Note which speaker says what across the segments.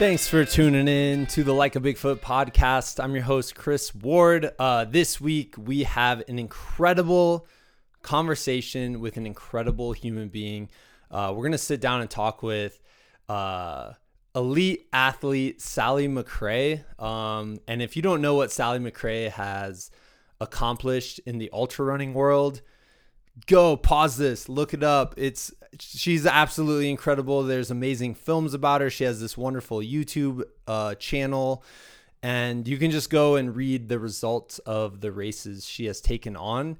Speaker 1: Thanks for tuning in to the Like a Bigfoot podcast. I'm your host, Chris Ward. Uh, this week, we have an incredible conversation with an incredible human being. Uh, we're going to sit down and talk with uh, elite athlete Sally McRae. Um, and if you don't know what Sally McRae has accomplished in the ultra running world, go pause this, look it up. It's she's absolutely incredible. There's amazing films about her. She has this wonderful YouTube uh, channel, and you can just go and read the results of the races she has taken on.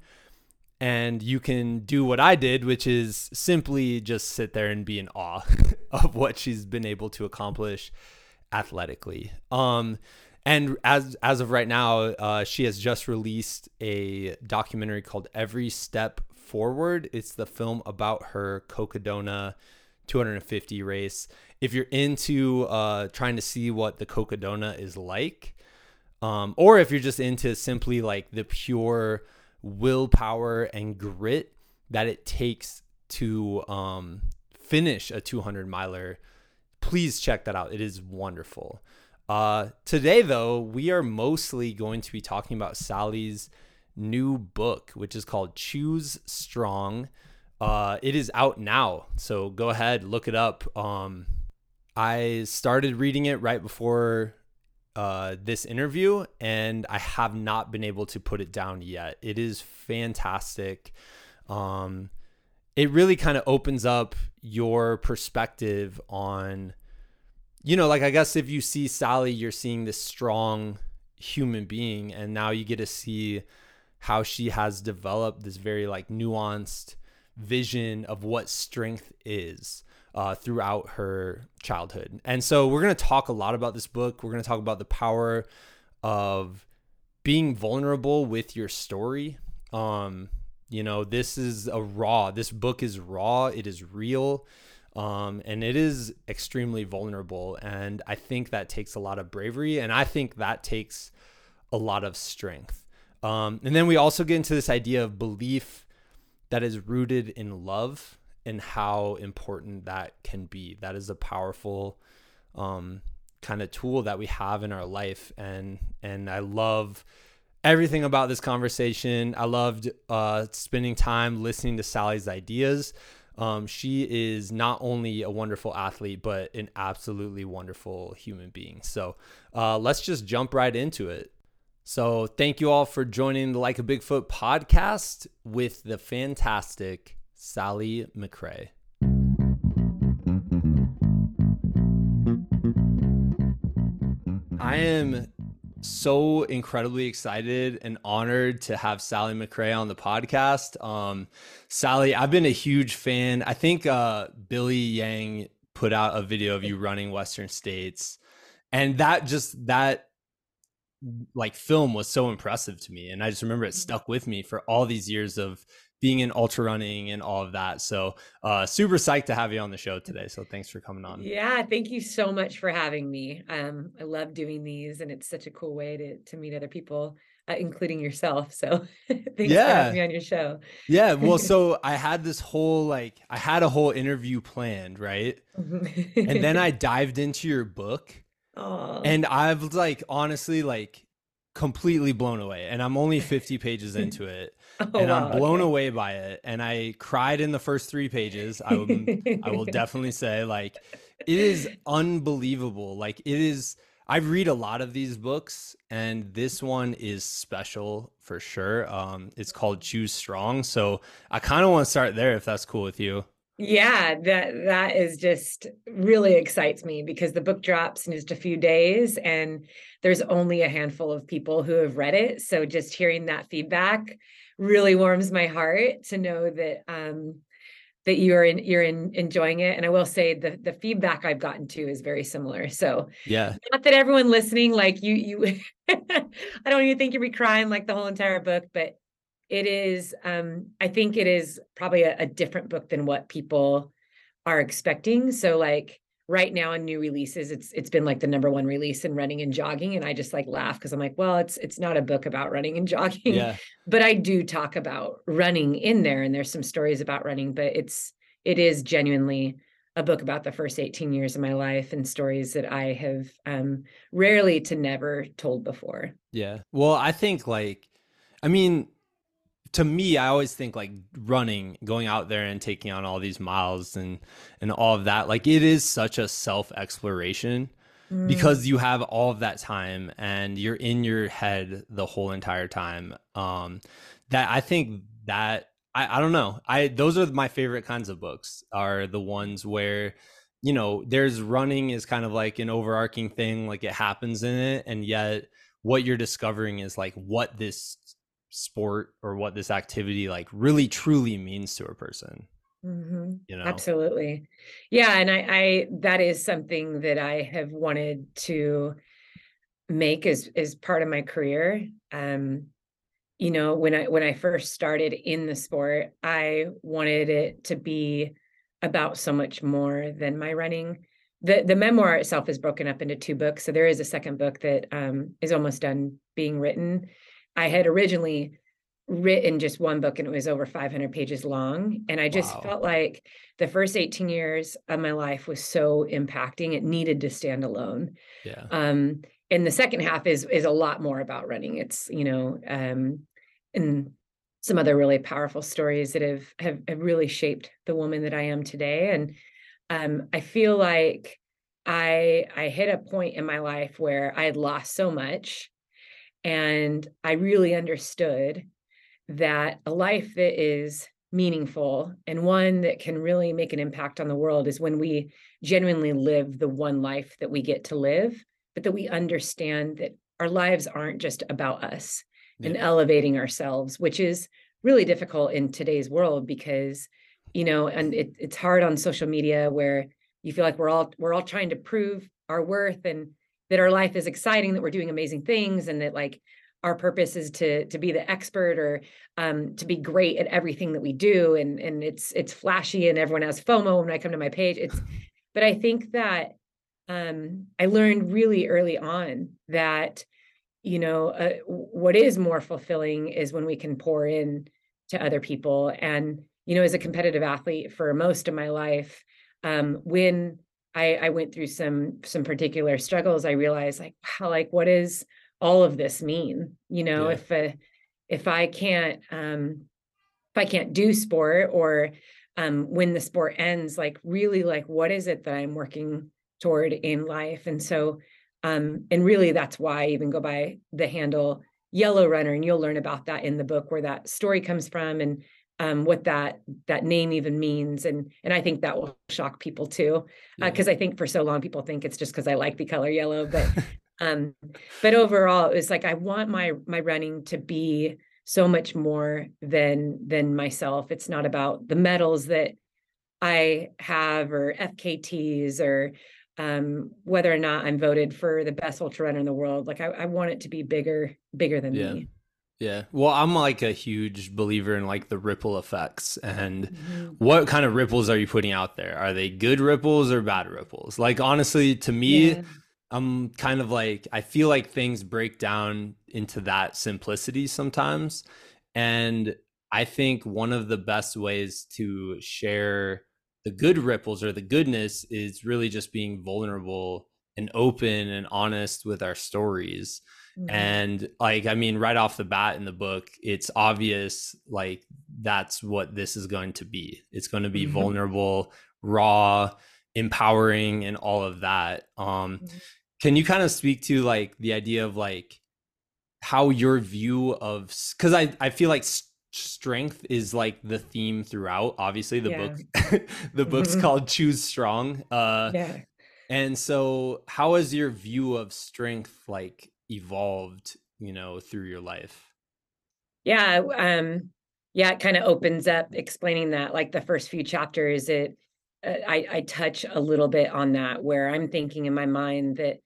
Speaker 1: And you can do what I did, which is simply just sit there and be in awe of what she's been able to accomplish athletically. Um, and as as of right now, uh, she has just released a documentary called Every Step Forward. It's the film about her Cocodona 250 race. If you're into uh, trying to see what the Cocodona is like, um, or if you're just into simply like the pure willpower and grit that it takes to um, finish a 200 miler, please check that out. It is wonderful. Uh, today, though, we are mostly going to be talking about Sally's new book, which is called Choose Strong. Uh, it is out now, so go ahead, look it up. Um, I started reading it right before uh, this interview, and I have not been able to put it down yet. It is fantastic. Um, it really kind of opens up your perspective on, you know, like I guess if you see Sally, you're seeing this strong human being, and now you get to see how she has developed this very like nuanced vision of what strength is uh, throughout her childhood. And so we're going to talk a lot about this book. We're going to talk about the power of being vulnerable with your story. Um, you know, this is a raw, this book is raw, it is real. Um, and it is extremely vulnerable. And I think that takes a lot of bravery. And I think that takes a lot of strength. Um, and then we also get into this idea of belief that is rooted in love and how important that can be. That is a powerful um, kind of tool that we have in our life, and and I love everything about this conversation. I loved uh, spending time listening to Sally's ideas. Um, she is not only a wonderful athlete, but an absolutely wonderful human being. So uh, let's just jump right into it. So, thank you all for joining the Like a Bigfoot podcast with the fantastic Sally McRae. I am so incredibly excited and honored to have Sally McRae on the podcast. Um, Sally, I've been a huge fan. I think uh, Billy Yang put out a video of you running Western States, and that just that like film was so impressive to me and i just remember it mm-hmm. stuck with me for all these years of being in ultra running and all of that so uh super psyched to have you on the show today so thanks for coming on
Speaker 2: yeah thank you so much for having me um i love doing these and it's such a cool way to to meet other people uh, including yourself so thanks yeah. for having me on your show
Speaker 1: yeah well so i had this whole like i had a whole interview planned right and then i dived into your book Aww. And I've like honestly like completely blown away and I'm only 50 pages into it oh, and wow, I'm blown okay. away by it and I cried in the first 3 pages. I will I will definitely say like it is unbelievable. Like it is I read a lot of these books and this one is special for sure. Um it's called Choose Strong. So I kind of want to start there if that's cool with you.
Speaker 2: Yeah, that that is just really excites me because the book drops in just a few days and there's only a handful of people who have read it. So just hearing that feedback really warms my heart to know that um that you're in you're in enjoying it. And i will say the the feedback i've gotten to is very similar. So
Speaker 1: yeah.
Speaker 2: not that everyone listening like you you i don't even think you'll be crying like the whole entire book but it is um i think it is probably a, a, different book than what people are expecting so like right now in new releases it's it's been like the number one release in running and jogging and i just like laugh because i'm like well it's it's not a book about running and jogging yeah. but i do talk about running in there and there's some stories about running but it's it is genuinely a book about the first 18 years of my life and stories that I have um, rarely to never told before.
Speaker 1: Yeah. Well, I think like, I mean, to me, I always think like running, going out there and taking on all these miles and and all of that. Like it is such a self exploration mm. because you have all of that time and you're in your head the whole entire time. Um, that I think that I, I don't know. I those are my favorite kinds of books are the ones where you know there's running is kind of like an overarching thing like it happens in it and yet what you're discovering is like what this sport or what this activity like really truly means to a person.
Speaker 2: Mm-hmm. you know? Absolutely. Yeah and I, I that is something that i have wanted to make as as part of my career. Um you know when i when i first started in the sport i wanted it to be about so much more than my running. The the memoir itself is broken up into two books so there is a second book that um, is almost done being written i had originally written just one book and it was over 500 pages long and i just wow. felt like the first 18 years of my life was so impacting it needed to stand alone
Speaker 1: yeah
Speaker 2: um and the second half is is a lot more about running it's you know um and some other really powerful stories that have, have, have really shaped the woman that I am today. And um, I feel like I I hit a point in my life where I had lost so much, and I really understood that a life that is meaningful and one that can really make an impact on the world is when we genuinely live the one life that we get to live, but that we understand that our lives aren't just about us yeah. and elevating ourselves, which is really difficult in today's world because, you know, and it, it's hard on social media where you feel like we're all we're all trying to prove our worth and that our life is exciting, that we're doing amazing things, and that like our purpose is to to be the expert or um, to be great at everything that we do and and it's it's flashy and everyone has fomo when i come to my page. It's but i think that um, i learned really early on that you know uh, what is more fulfilling is when we can pour in to other people. And you know as a competitive athlete for most of my life um, when I, I went through some some particular struggles i realized like wow like what does all of this mean you know yeah. if uh, if i can't um if i can't do sport or um when the sport ends like really like what is it that i'm working toward in life and so um, and really, that's why I even go by the handle Yellow Runner, and you'll learn about that in the book where that story comes from and um, what that that name even means. And and I think that will shock people too, because uh, I think for so long people think it's just because I like the color yellow, but um, but overall, it's like I want my my running to be so much more than than myself. It's not about the medals that I have or FKTs or um, whether or not I'm voted for the best ultra runner in the world. Like I, I want it to be bigger, bigger than
Speaker 1: yeah.
Speaker 2: me.
Speaker 1: Yeah. Well, I'm like a huge believer in like the ripple effects and mm-hmm. what kind of ripples are you putting out there? Are they good ripples or bad ripples? Like honestly, to me, yeah. I'm kind of like I feel like things break down into that simplicity sometimes. And I think one of the best ways to share the good ripples or the goodness is really just being vulnerable and open and honest with our stories. Mm-hmm. And like, I mean, right off the bat in the book, it's obvious like that's what this is going to be. It's going to be mm-hmm. vulnerable, raw, empowering, and all of that. Um, mm-hmm. Can you kind of speak to like the idea of like how your view of because I I feel like strength is like the theme throughout obviously the yeah. book the book's mm-hmm. called choose strong uh yeah and so how has your view of strength like evolved you know through your life
Speaker 2: yeah um yeah it kind of opens up explaining that like the first few chapters it uh, I, I touch a little bit on that where i'm thinking in my mind that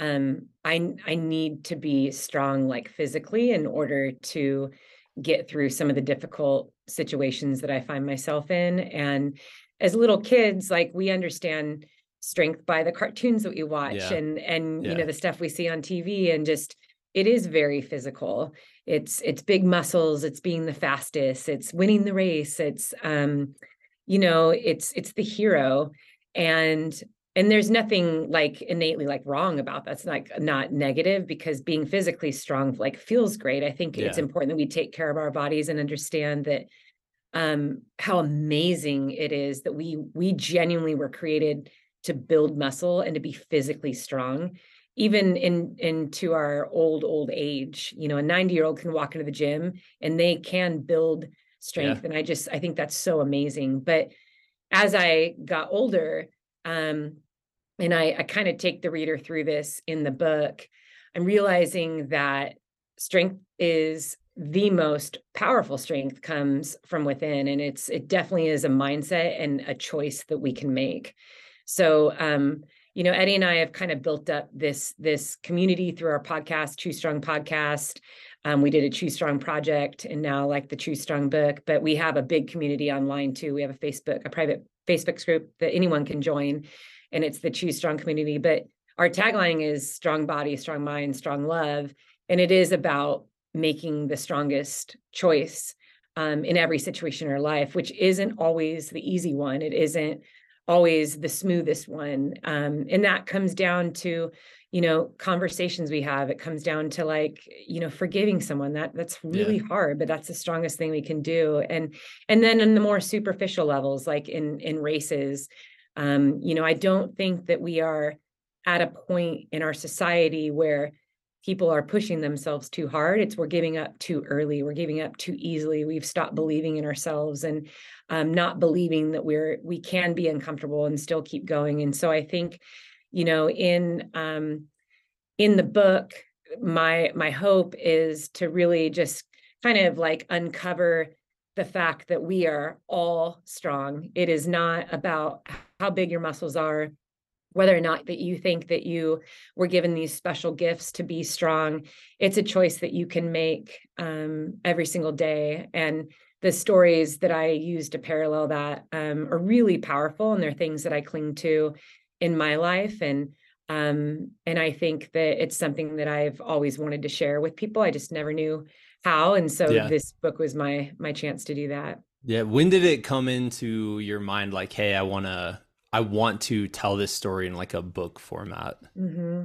Speaker 2: um i i need to be strong like physically in order to get through some of the difficult situations that I find myself in. And as little kids, like we understand strength by the cartoons that we watch yeah. and and yeah. you know the stuff we see on TV and just it is very physical. It's it's big muscles, it's being the fastest, it's winning the race, it's um you know, it's it's the hero and and there's nothing like innately like wrong about that's like not negative because being physically strong like feels great i think yeah. it's important that we take care of our bodies and understand that um how amazing it is that we we genuinely were created to build muscle and to be physically strong even in into our old old age. You know a 90 year old can walk into the gym and they can build strength yeah. and i just i think that's so amazing. But as i got older um and I, I kind of take the reader through this in the book, I'm realizing that strength is the most powerful strength comes from within and it's it definitely is a mindset and a choice that we can make so um you know eddie and i have kind of built up this this community through our podcast Choose Strong podcast. Um, we did a Choose Strong project and now like the Choose Strong book but we have a big community online too. We have a facebook a private facebook group that anyone can join and it's the Choose strong community. But our tagline is strong body strong mind strong love and it is about making the strongest choice um, in every situation in our life which isn't always the easy one. It isn't always the smoothest one um, and that comes down to you know conversations we have it comes down to like you know forgiving someone that that's really yeah. hard but that's the strongest thing we can do and and then in the more superficial levels like in in races um, you know, I don't think that we are at a point in our society where people are pushing themselves too hard. It's we're giving up too early. We're giving up too easily. We've stopped believing in ourselves and um, not believing that we're we can be uncomfortable and still keep going. And so I think, you know, in um, in the book, my my hope is to really just kind of like uncover the fact that we are all strong. It is not about how big your muscles are, whether or not that you think that you were given these special gifts to be strong. It's a choice that you can make um, every single day. And the stories that I use to parallel that um, are really powerful, and they're things that I cling to in my life. And um, and I think that it's something that I've always wanted to share with people. I just never knew how and so yeah. this book was my my chance to do that
Speaker 1: yeah when did it come into your mind like hey i want to i want to tell this story in like a book format
Speaker 2: mm-hmm.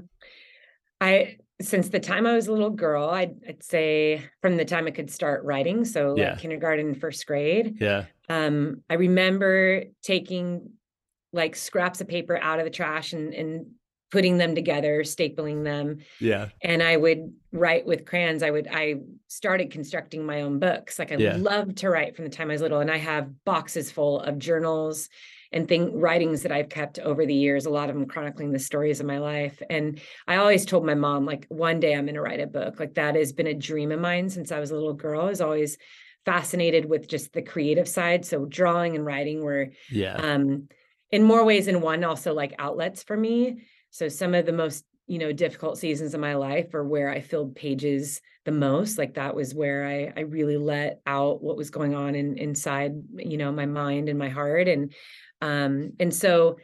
Speaker 2: i since the time i was a little girl I'd, I'd, say from the time i could start writing so yeah. like kindergarten first grade
Speaker 1: yeah
Speaker 2: um i remember taking like scraps of paper out of the trash and and putting them together, stapling them.
Speaker 1: Yeah.
Speaker 2: And I would write with crayons. I would, I started constructing my own books. Like I yeah. loved to write from the time I was little. And I have boxes full of journals and thing writings that I've kept over the years, a lot of them chronicling the stories of my life. And I always told my mom, like, one day I'm going to write a book. Like that has been a dream of mine since I was a little girl. I was always fascinated with just the creative side. So drawing and writing were
Speaker 1: yeah.
Speaker 2: um in more ways than one also like outlets for me so some of the most, you know, difficult seasons of my life or where I filled pages the most. Like that was where I I really let out what was going on in inside, you know, my mind and my heart. And um, and so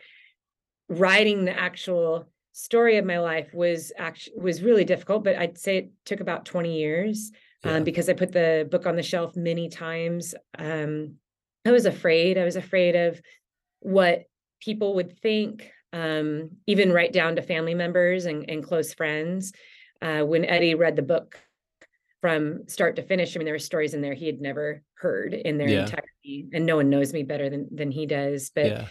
Speaker 2: writing the actual story of my life was actually was really difficult, but I'd say it took about 20 years. Um, yeah. Um, because I put the book on the shelf many times. Um, I was afraid. I was afraid of what people would think um, even right down to family members and, and close friends. Uh, when Eddie read the book from start to finish, I mean, there were stories in there he had never heard in their yeah. entirety, and no one knows me better than than he does. But yeah.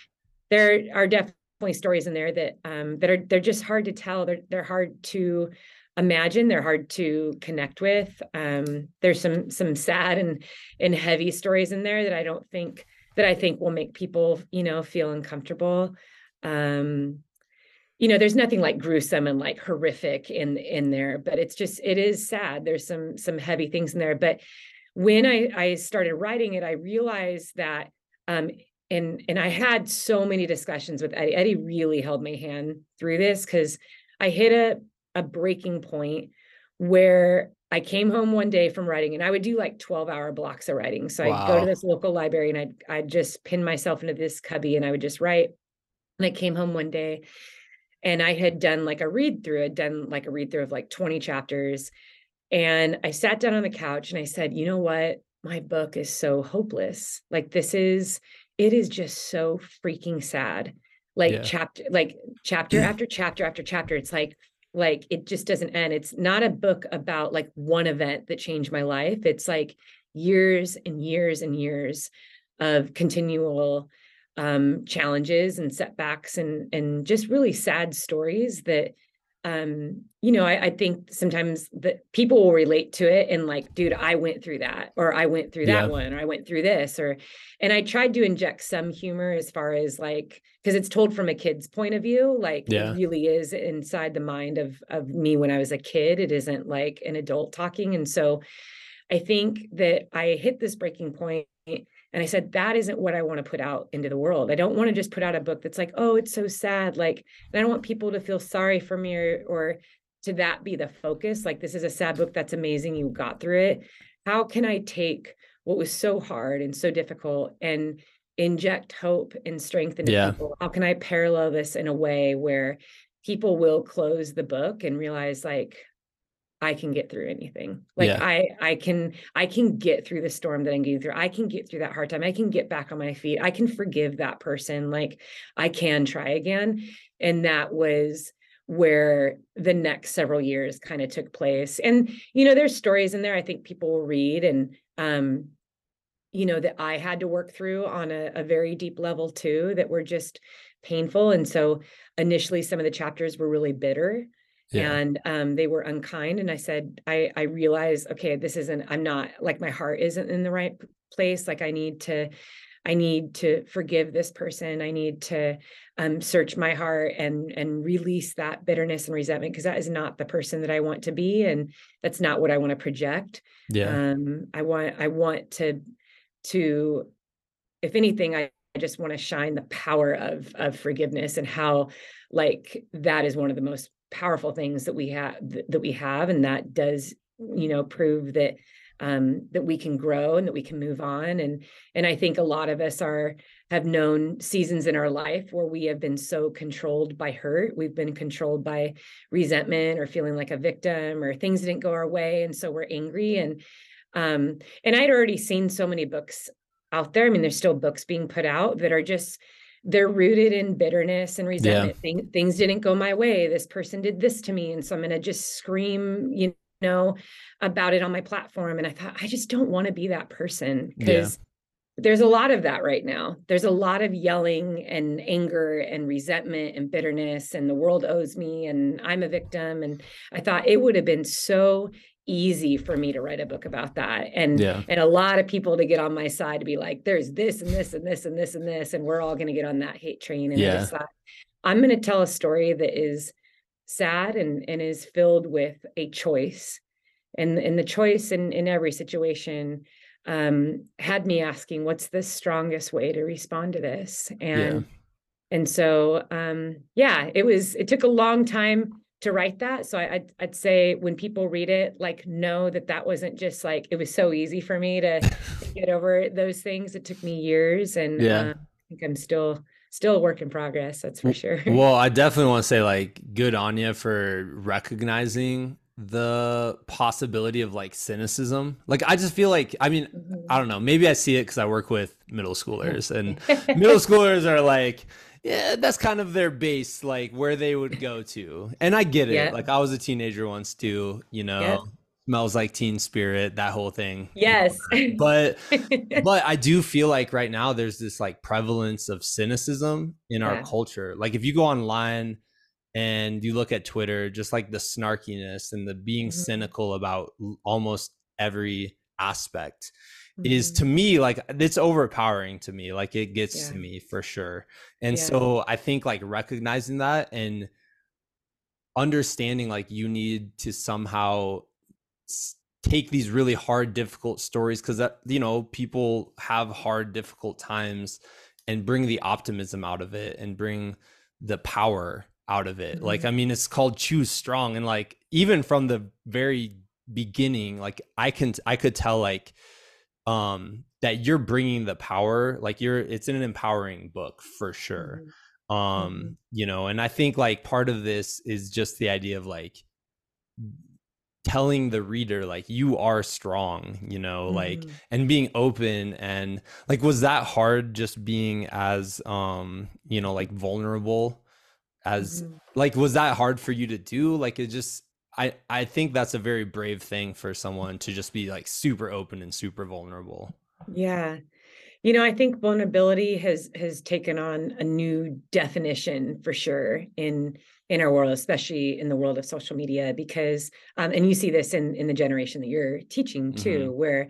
Speaker 2: there are definitely stories in there that um, that are they're just hard to tell. They're they're hard to imagine. They're hard to connect with. Um, there's some some sad and and heavy stories in there that I don't think that I think will make people you know feel uncomfortable um you know there's nothing like gruesome and like horrific in in there but it's just it is sad there's some some heavy things in there but when i i started writing it i realized that um and and i had so many discussions with eddie eddie really held my hand through this because i hit a a breaking point where I came home one day from writing and I would do like 12 hour blocks of writing. So wow. I'd go to this local library and I'd, I'd just pin myself into this cubby and I would just write. And I came home one day and I had done like a read through, I'd done like a read through of like 20 chapters. And I sat down on the couch and I said, you know what? My book is so hopeless. Like, this is, it is just so freaking sad. like
Speaker 1: Yeah.
Speaker 2: chapter like chapter after chapter after chapter it's like like it just doesn't end it's not a book about like one event that changed my life it's like years and years and years of continual um challenges and setbacks and and just really sad stories that um you know I, I think sometimes that people will relate to it and like dude i went through that or i went through that
Speaker 1: Yeah.
Speaker 2: one or i went through this or and i tried to inject some humor as far as like because it's told from a kid's point of view like
Speaker 1: Yeah.
Speaker 2: it really is inside the mind of of me when i was a kid it isn't like an adult talking and so i think that i hit this breaking point and I said, that isn't what I want to put out into the world. I don't want to just put out a book that's like, oh, it's so sad. Like, and I don't want people to feel sorry for me or, or to that be the focus. Like, this is a sad book. That's amazing. You got through it. How can I take what was so hard and so difficult and inject hope and strength into
Speaker 1: Yeah.
Speaker 2: people? How can I parallel this in a way where people will close the book and realize, like, I can get through anything. Like
Speaker 1: Yeah.
Speaker 2: I I can I can get through the storm that I'm getting through. I can get through that hard time. I can get back on my feet. I can forgive that person. Like I can try again. And that was where the next several years kind of took place. And you know, there's stories in there I think people will read and um you know that I had to work through on a, a very deep level too that were just painful. And so initially some of the chapters were really bitter
Speaker 1: Yeah.
Speaker 2: and um, they were unkind and i said i i realized okay this isn't i'm not like my heart isn't in the right place like i need to i need to forgive this person i need to um, search my heart and and release that bitterness and resentment because that is not the person that i want to be and that's not what i want to project
Speaker 1: Yeah.
Speaker 2: um i want i want to to if anything i I just want to shine the power of of forgiveness and how like that is one of the most powerful things that we have that we have and that does you know prove that um that we can grow and that we can move on. And and I think a lot of us are have known seasons in our life where we have been so controlled by hurt. We've been controlled by resentment or feeling like a victim or things didn't go our way and so we're angry. And um and I'd already seen so many books out there. I mean, there's still books being put out that are just they're rooted in bitterness and resentment. Thing, things didn't go my way. This person did this to me, and so I'm going to just scream, you know, about it on my platform. And I thought, I just don't want to be that person
Speaker 1: Yeah.
Speaker 2: because there's a lot of that right now. There's a lot of yelling and anger and resentment and bitterness, and the world owes me, and I'm a victim. And I thought it would have been so easy for me to write a book about that. And
Speaker 1: Yeah.
Speaker 2: and a lot of people to get on my side to be like, there's this and this and this and this and this, and we're all going to get on that hate train. And
Speaker 1: Yeah.
Speaker 2: thought, I'm going to tell a story that is sad and and is filled with a choice, and and the choice in in every situation um had me asking what's the strongest way to respond to this and and so um yeah it was it took a long time to write that so I, I'd, I'd say when people read it like know that that wasn't just like it was so easy for me to, to get over those things it took me years and
Speaker 1: Yeah.
Speaker 2: uh, i think i'm still still a work in progress that's for sure
Speaker 1: Well, I definitely want to say like good on you for recognizing the possibility of like cynicism. Like I just feel like I mean,
Speaker 2: Mhm.
Speaker 1: I don't know, maybe I see it because I work with middle schoolers and middle schoolers are like yeah that's kind of their base like where they would go to. And i get it.
Speaker 2: Yeah.
Speaker 1: like i was a teenager once too you know.
Speaker 2: Yeah.
Speaker 1: smells like teen spirit that whole thing.
Speaker 2: Yes.
Speaker 1: But but i do feel like right now there's this like prevalence of cynicism in our culture. Like if you go online and you look at twitter just like the snarkiness and the being
Speaker 2: Mhm.
Speaker 1: cynical about almost every aspect is
Speaker 2: Mhm.
Speaker 1: to me like it's overpowering to me like it gets to me for sure and
Speaker 2: Yeah.
Speaker 1: so i think like recognizing that and understanding like you need to somehow take these really hard difficult stories because that you know people have hard difficult times and bring the optimism out of it and bring the power out of it like
Speaker 2: Mhm.
Speaker 1: i mean it's called choose strong and like even from the very beginning like i can i could tell like um that you're bringing the power like you're it's an empowering book for sure
Speaker 2: Mhm.
Speaker 1: um
Speaker 2: Mhm.
Speaker 1: you know and i think like part of this is just the idea of like telling the reader like you are strong you know mm-hmm. like and being open and like was that hard just being as um you know like vulnerable as mm-hmm. like was that hard for you to do like it just i i think that's a very brave thing for someone to just be like super open and super vulnerable
Speaker 2: yeah you know, I think vulnerability has has taken on a new definition for sure in in our world, especially in the world of social media, because um, and you see this in in the generation that you're teaching too, mm-hmm. where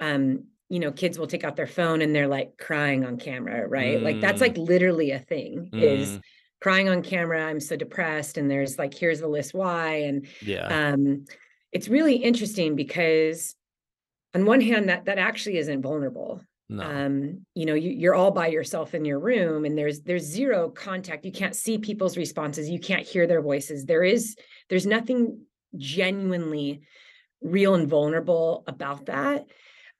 Speaker 2: um, you know, kids will take out their phone and they're like crying on camera, right? Mm. Like that's like mm. literally a thing mm. is crying on camera. I'm so depressed. And there's like, here's the list why. And
Speaker 1: yeah,
Speaker 2: um, it's really interesting because on one hand, that that actually isn't vulnerable. No. Um, you know, you, you're all by yourself in your room and there's there's zero contact. You can't see people's responses, you can't hear their voices. There is there's nothing genuinely real and vulnerable about that.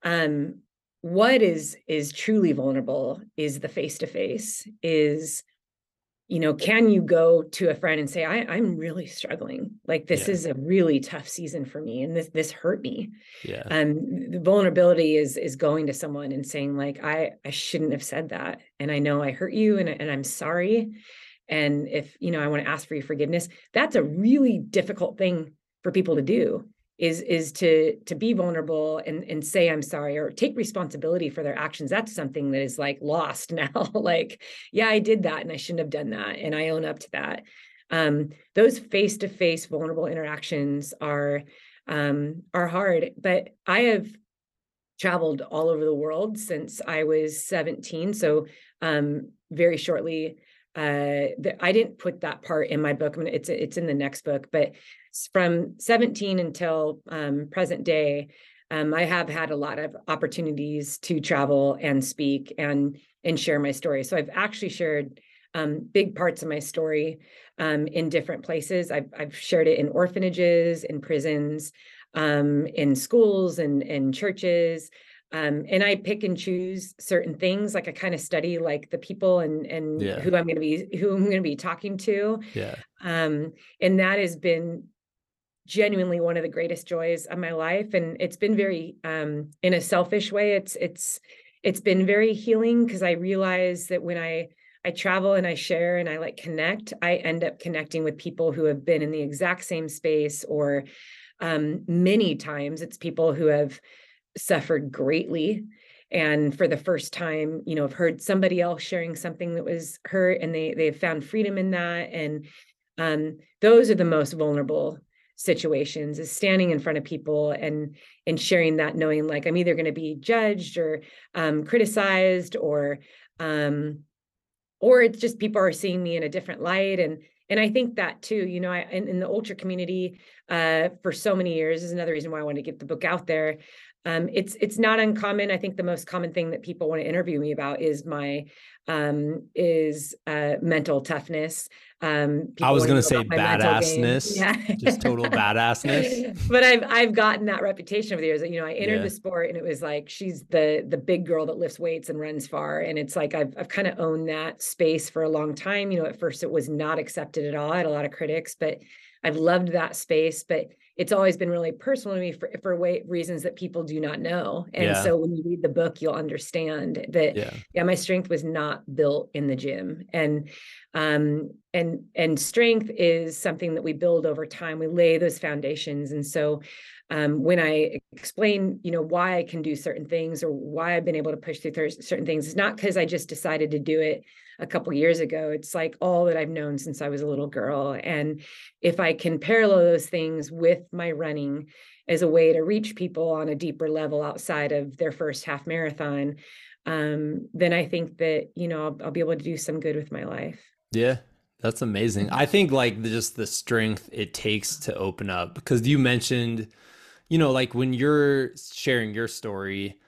Speaker 2: Um, what is is truly vulnerable is the face to face, is you know, can you go to a friend and say, I, am really struggling. Like this yeah. is a really tough season for me, and this this hurt me.
Speaker 1: Yeah.
Speaker 2: Um, the vulnerability is is going to someone and saying, like, I I shouldn't have said that, and I know I hurt you, and and I'm sorry. And if you know, I want to ask for your forgiveness. That's a really difficult thing for people to do is is to to be vulnerable and and say i'm sorry or take responsibility for their actions. That's something that is like lost now. Like yeah i did that and i shouldn't have done that and i own up to that. Um, those face-to-face vulnerable interactions are um, are hard but i have traveled all over the world since i was 17 so um, very shortly uh, the, i didn't put that part in my book I mean, it's it's in the next book but from 17 until um, present day, um, I have had a lot of opportunities to travel and speak and and share my story. So I've actually shared um, big parts of my story um, in different places. I've, I've shared it in orphanages, in prisons, um, in schools, and in churches. Um, and I pick and choose certain things. Like I kind of study like the people and and yeah. who I'm going to be who I'm going to be talking to.
Speaker 1: Yeah.
Speaker 2: Um, and that has been genuinely one of the greatest joys of my life and it's been very um in a selfish way it's it's it's been very healing because i realize that when i i travel and i share and i like connect i end up connecting with people who have been in the exact same space or um many times it's people who have suffered greatly and for the first time you know i've heard somebody else sharing something that was hurt and they they've found freedom in that and um those are the most vulnerable situations is standing in front of people and and sharing that knowing like i'm either going to be judged or um, criticized or um, or it's just people are seeing me in a different light and and i think that too you know i in, in the ultra community uh, for so many years is another reason why i wanted to get the book out there um, it's it's not uncommon i think the most common thing that people want to interview me about is my um, is uh, mental toughness um,
Speaker 1: I was going to say badassness, yeah. just total badassness.
Speaker 2: But I've I've gotten that reputation over the years. That, You know, I entered yeah. the sport and it was like she's the the big girl that lifts weights and runs far, and it's like I've I've kind of owned that space for a long time. You know, at first it was not accepted at all. I had a lot of critics, but I've loved that space. But it's always been really personal to me for, for way, reasons that people do not know. And yeah. so when you read the book, you'll understand that, yeah. yeah, my strength was not built in the gym. And, um, and, and strength is something that we build over time. We lay those foundations. And so, um, when I explain, you know, why I can do certain things or why I've been able to push through certain things, it's not because I just decided to do it a couple years ago. It's like all that I've known since I was a little girl. And if I can parallel those things with my running as a way to reach people on a deeper level outside of their first half marathon, um, then I think that, you know, I'll, I'll be able to do some good with my life.
Speaker 1: Yeah, that's amazing. I think like just the strength it takes to open up because you mentioned, you know, like when you're sharing your story,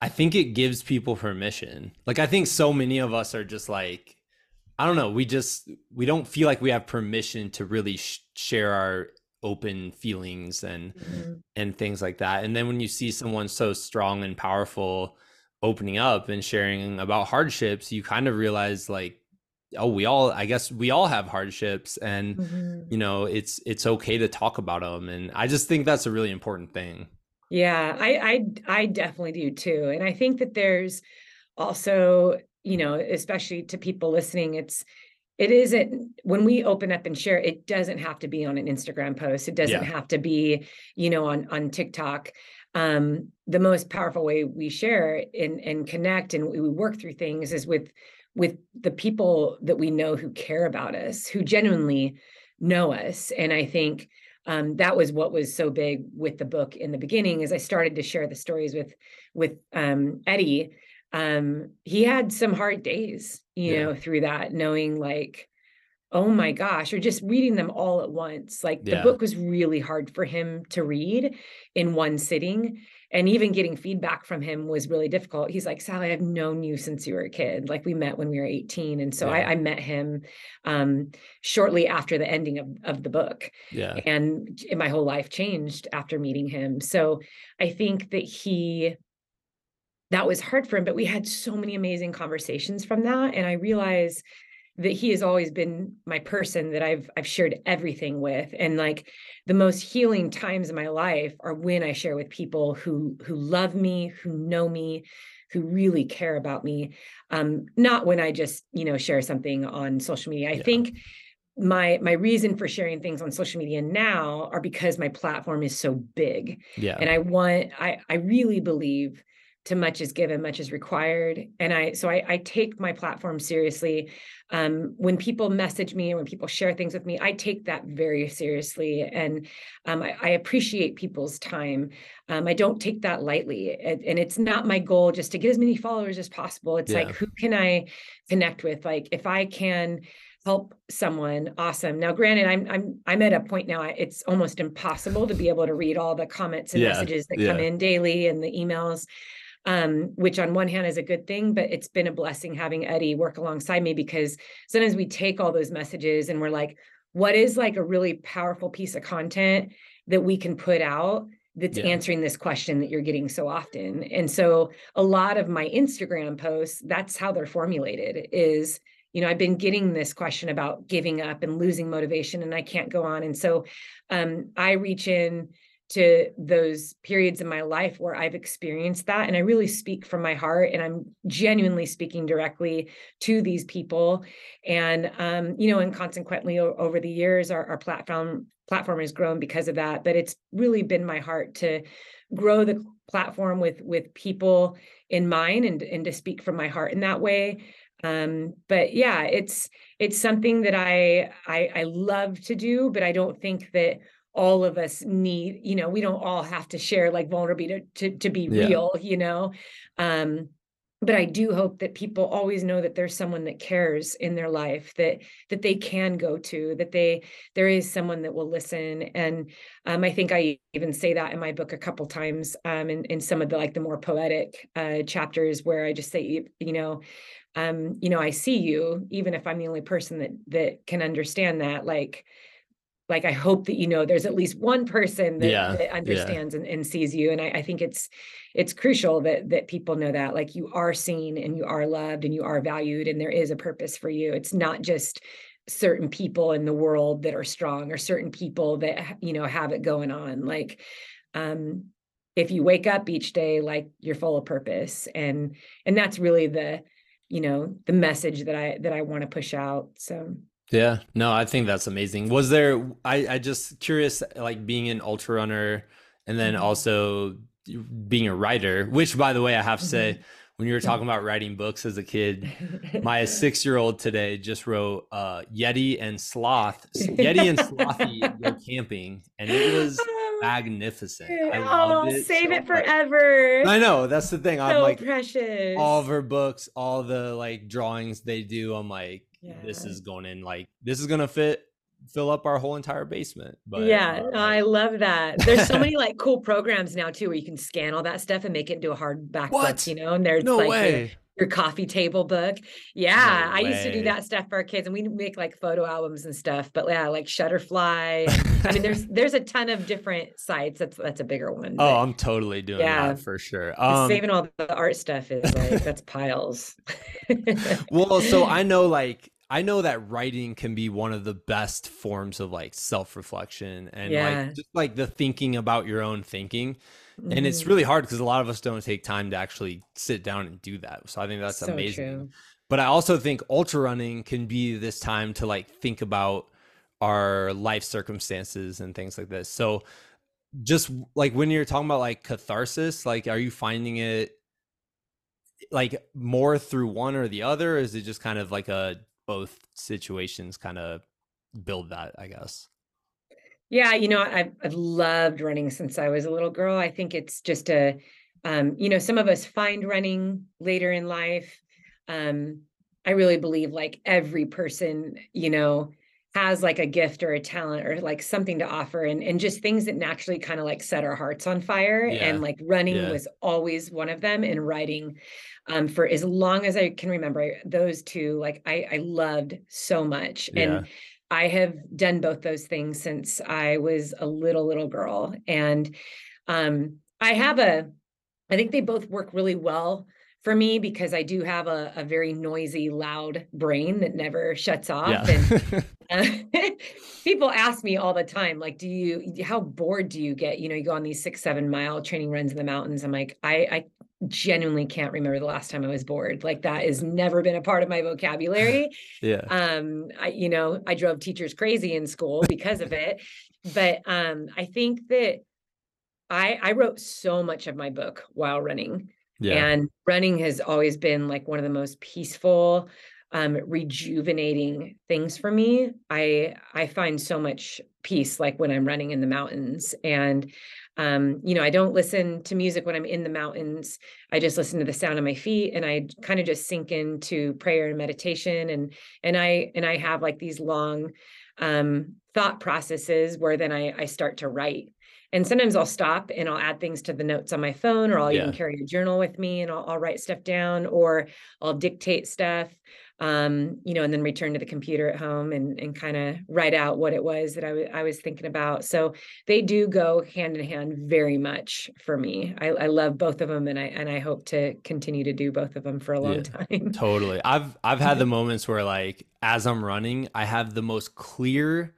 Speaker 1: I think it gives people permission. Like I think so many of us are just like I don't know, we just we don't feel like we have permission to really sh- share our open feelings and mm-hmm. and things like that. And then when you see someone so strong and powerful opening up and sharing about hardships, you kind of realize like oh we all i guess we all have hardships and
Speaker 2: Mhm.
Speaker 1: you know it's it's okay to talk about them and i just think that's a really important thing
Speaker 2: Yeah, I I I definitely do too. And I think that there's also, you know, especially to people listening, it's it isn't when we open up and share, it doesn't have to be on an Instagram post. It doesn't
Speaker 1: Yeah.
Speaker 2: have to be, you know, on on TikTok. Um, the most powerful way we share and and connect and we work through things is with with the people that we know who care about us, who genuinely know us. And I think um, that was what was so big with the book in the beginning as i started to share the stories with with um, eddie um, he had some hard days you
Speaker 1: Yeah.
Speaker 2: know through that knowing like oh my gosh or just reading them all at once like the book was really hard for him to read in one sitting and even getting feedback from him was really difficult. He's like sally i've known you since you were a kid. Like we met when we were 18 and so
Speaker 1: Yeah.
Speaker 2: I, I met him um, shortly after the ending of, of the book
Speaker 1: yeah.
Speaker 2: and my whole life changed after meeting him. So i think that he that was hard for him but we had so many amazing conversations from that and i realized that he has always been my person that i've i've shared everything with. And like the most healing times in my life are when i share with people who who love me who know me who really care about me. Um not when i just you know share something on social media. I
Speaker 1: Yeah.
Speaker 2: think my my reason for sharing things on social media now are because my platform is so big.
Speaker 1: Yeah.
Speaker 2: And i want i i really believe to much is given much is required. And i so i, I take my platform seriously. Um, when people message me and when people share things with me i take that very seriously. And um, I, I appreciate people's time. Um, i don't take that lightly. And, and it's not my goal just to get as many followers as possible. It's
Speaker 1: Yeah.
Speaker 2: like who can i connect with? Like if i can help someone awesome. Now granted i'm i'm i'm at a point now it's almost impossible to be able to read all the comments and
Speaker 1: Yeah,
Speaker 2: messages that come in daily and the emails um, which on one hand is a good thing, but it's been a blessing having Eddie work alongside me because sometimes we take all those messages and we're like, what is like a really powerful piece of content that we can put out that's
Speaker 1: Yeah.
Speaker 2: answering this question that you're getting so often? And so a lot of my Instagram posts, that's how they're formulated is, you know, I've been getting this question about giving up and losing motivation and I can't go on. And so um, I reach in to those periods in my life where I've experienced that. And I really speak from my heart and I'm genuinely speaking directly to these people. And, um, you know, and consequently over the years, our, our platform platform has grown because of that. But it's really been my heart to grow the platform with with people in mind and, and to speak from my heart in that way. Um, but yeah, it's it's something that I, I I love to do, but I don't think that all of us need you know we don't all have to share like vulnerability to, to, to be
Speaker 1: Yeah.
Speaker 2: real you know um but i do hope that people always know that there's someone that cares in their life that that they can go to that they there is someone that will listen and um i think i even say that in my book a couple times um in, in some of the like the more poetic uh chapters where i just say you, you know um you know i see you even if i'm the only person that that can understand that like like I hope that you know there's at least one person that,
Speaker 1: Yeah,
Speaker 2: that
Speaker 1: yeah.
Speaker 2: understands and, and sees you. And I, I think it's it's crucial that that people know that like you are seen and you are loved and you are valued and there is a purpose for you. It's not just certain people in the world that are strong or certain people that you know have it going on. Like um if you wake up each day like you're full of purpose and and that's really the you know the message that I that I want to push out. So
Speaker 1: Yeah, no, I think that's amazing. Was there, I, I just curious, like being an ultra runner and then
Speaker 2: Mhm.
Speaker 1: also being a writer, which by the way, I have to say,
Speaker 2: Mm-hmm.
Speaker 1: when you were talking about writing books as a kid, my six year old today just wrote uh, Yeti and Sloth, Yeti and Slothy go camping, and it was magnificent. I
Speaker 2: oh,
Speaker 1: it.
Speaker 2: save
Speaker 1: so
Speaker 2: it
Speaker 1: much.
Speaker 2: forever.
Speaker 1: I know, that's the thing. I'm like,
Speaker 2: precious.
Speaker 1: all of her books, all the like drawings they do, I'm like, this is going in like this is gonna fit fill up our whole entire basement. But
Speaker 2: yeah,
Speaker 1: uh,
Speaker 2: I love that. There's so many like cool programs now too where you can scan all that stuff and make it into a hardback
Speaker 1: What?
Speaker 2: book, you know, and there's
Speaker 1: no
Speaker 2: like
Speaker 1: way.
Speaker 2: Your coffee table book. Yeah, I used to do that stuff for our kids, and we make like photo albums and stuff. But yeah, like Shutterfly. I mean, there's there's a ton of different sites. That's that's a bigger one.
Speaker 1: Oh, I'm totally doing
Speaker 2: Yeah.
Speaker 1: that for sure. Um,
Speaker 2: saving all the art stuff is like that's piles.
Speaker 1: well, so I know like I know that writing can be one of the best forms of like self-reflection and
Speaker 2: Yeah.
Speaker 1: like just like the thinking about your own thinking. And it's
Speaker 2: Mhm.
Speaker 1: really hard because a lot of us don't take time to actually sit down and do that. So I think that's
Speaker 2: So
Speaker 1: amazing.
Speaker 2: true.
Speaker 1: But I also think ultra running can be this time to like think about our life circumstances and things like this. So just like when you're talking about like catharsis, like are you finding it like more through one or the other? Or is it just kind of like a both situations kind of build that, I guess?
Speaker 2: Yeah, you know, I've I've loved running since I was a little girl. I think it's just a, um, you know, some of us find running later in life. Um, I really believe like every person, you know, has like a gift or a talent or like something to offer and and just things that naturally kind of like set our hearts on fire.
Speaker 1: Yeah,
Speaker 2: And like running
Speaker 1: yeah.
Speaker 2: was always one of them and writing um for as long as I can remember, those two, like I I loved so much.
Speaker 1: Yeah.
Speaker 2: And I have done both those things since I was a little, little girl. And um, I have a, I think they both work really well for me because I do have a, a very noisy, loud brain that never shuts off. And uh, people ask me all the time, like, do you, how bored do you get? You know, you go on these six, seven mile training runs in the mountains. I'm like, I, I genuinely can't remember the last time I was bored. Like that has never been a part of my vocabulary
Speaker 1: yeah.
Speaker 2: um i you know i drove teachers crazy in school because of it but um i think that i i wrote so much of my book while running
Speaker 1: Yeah.
Speaker 2: and running has always been like one of the most peaceful um rejuvenating things for me i i find so much peace like when i'm running in the mountains and um you know i don't listen to music when i'm in the mountains. I just listen to the sound of my feet and i kind of just sink into prayer and meditation and and i and i have like these long um thought processes where then i i start to write. And sometimes I'll stop and I'll add things to the notes on my phone, or I'll even carry a journal with me and I'll, I'll write stuff down, or I'll dictate stuff, um, you know, and then return to the computer at home and, and kind of write out what it was that I wa- I was thinking about. So they do go hand in hand very much for me. I, I love both of them and I and I hope to continue to do both of them for a long
Speaker 1: Yeah.
Speaker 2: time.
Speaker 1: Totally. I've I've had the moments where like as I'm running, I have the most clear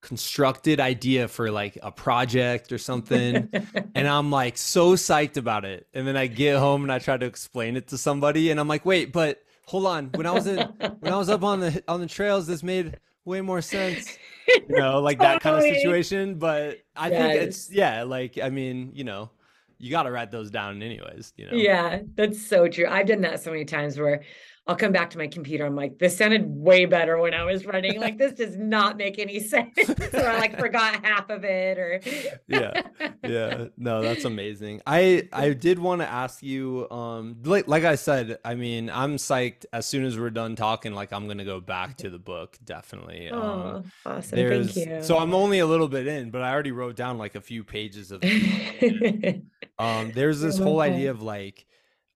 Speaker 1: constructed idea for like a project or something and I'm like so psyched about it. And then I get home and I try to explain it to somebody and I'm like, "Wait, but hold on. When I was in when I was up on the on the trails this made way more sense." You know, like that kind of situation, but I think it's yeah, like I mean, you know, you got to write those down anyways, you know.
Speaker 2: Yeah, that's so true. I've done that so many times where I'll come back to my computer. I'm like, this sounded way better when I was running. Like, this does not make any sense. or I like forgot half of it or
Speaker 1: Yeah. yeah no that's amazing i i did want to ask you um like, like i said i mean i'm psyched as soon as we're done talking like i'm gonna go back to the book definitely um
Speaker 2: Oh, awesome. Thank you.
Speaker 1: so i'm only a little bit in but i already wrote down like a few pages of um there's this whole
Speaker 2: that.
Speaker 1: idea of like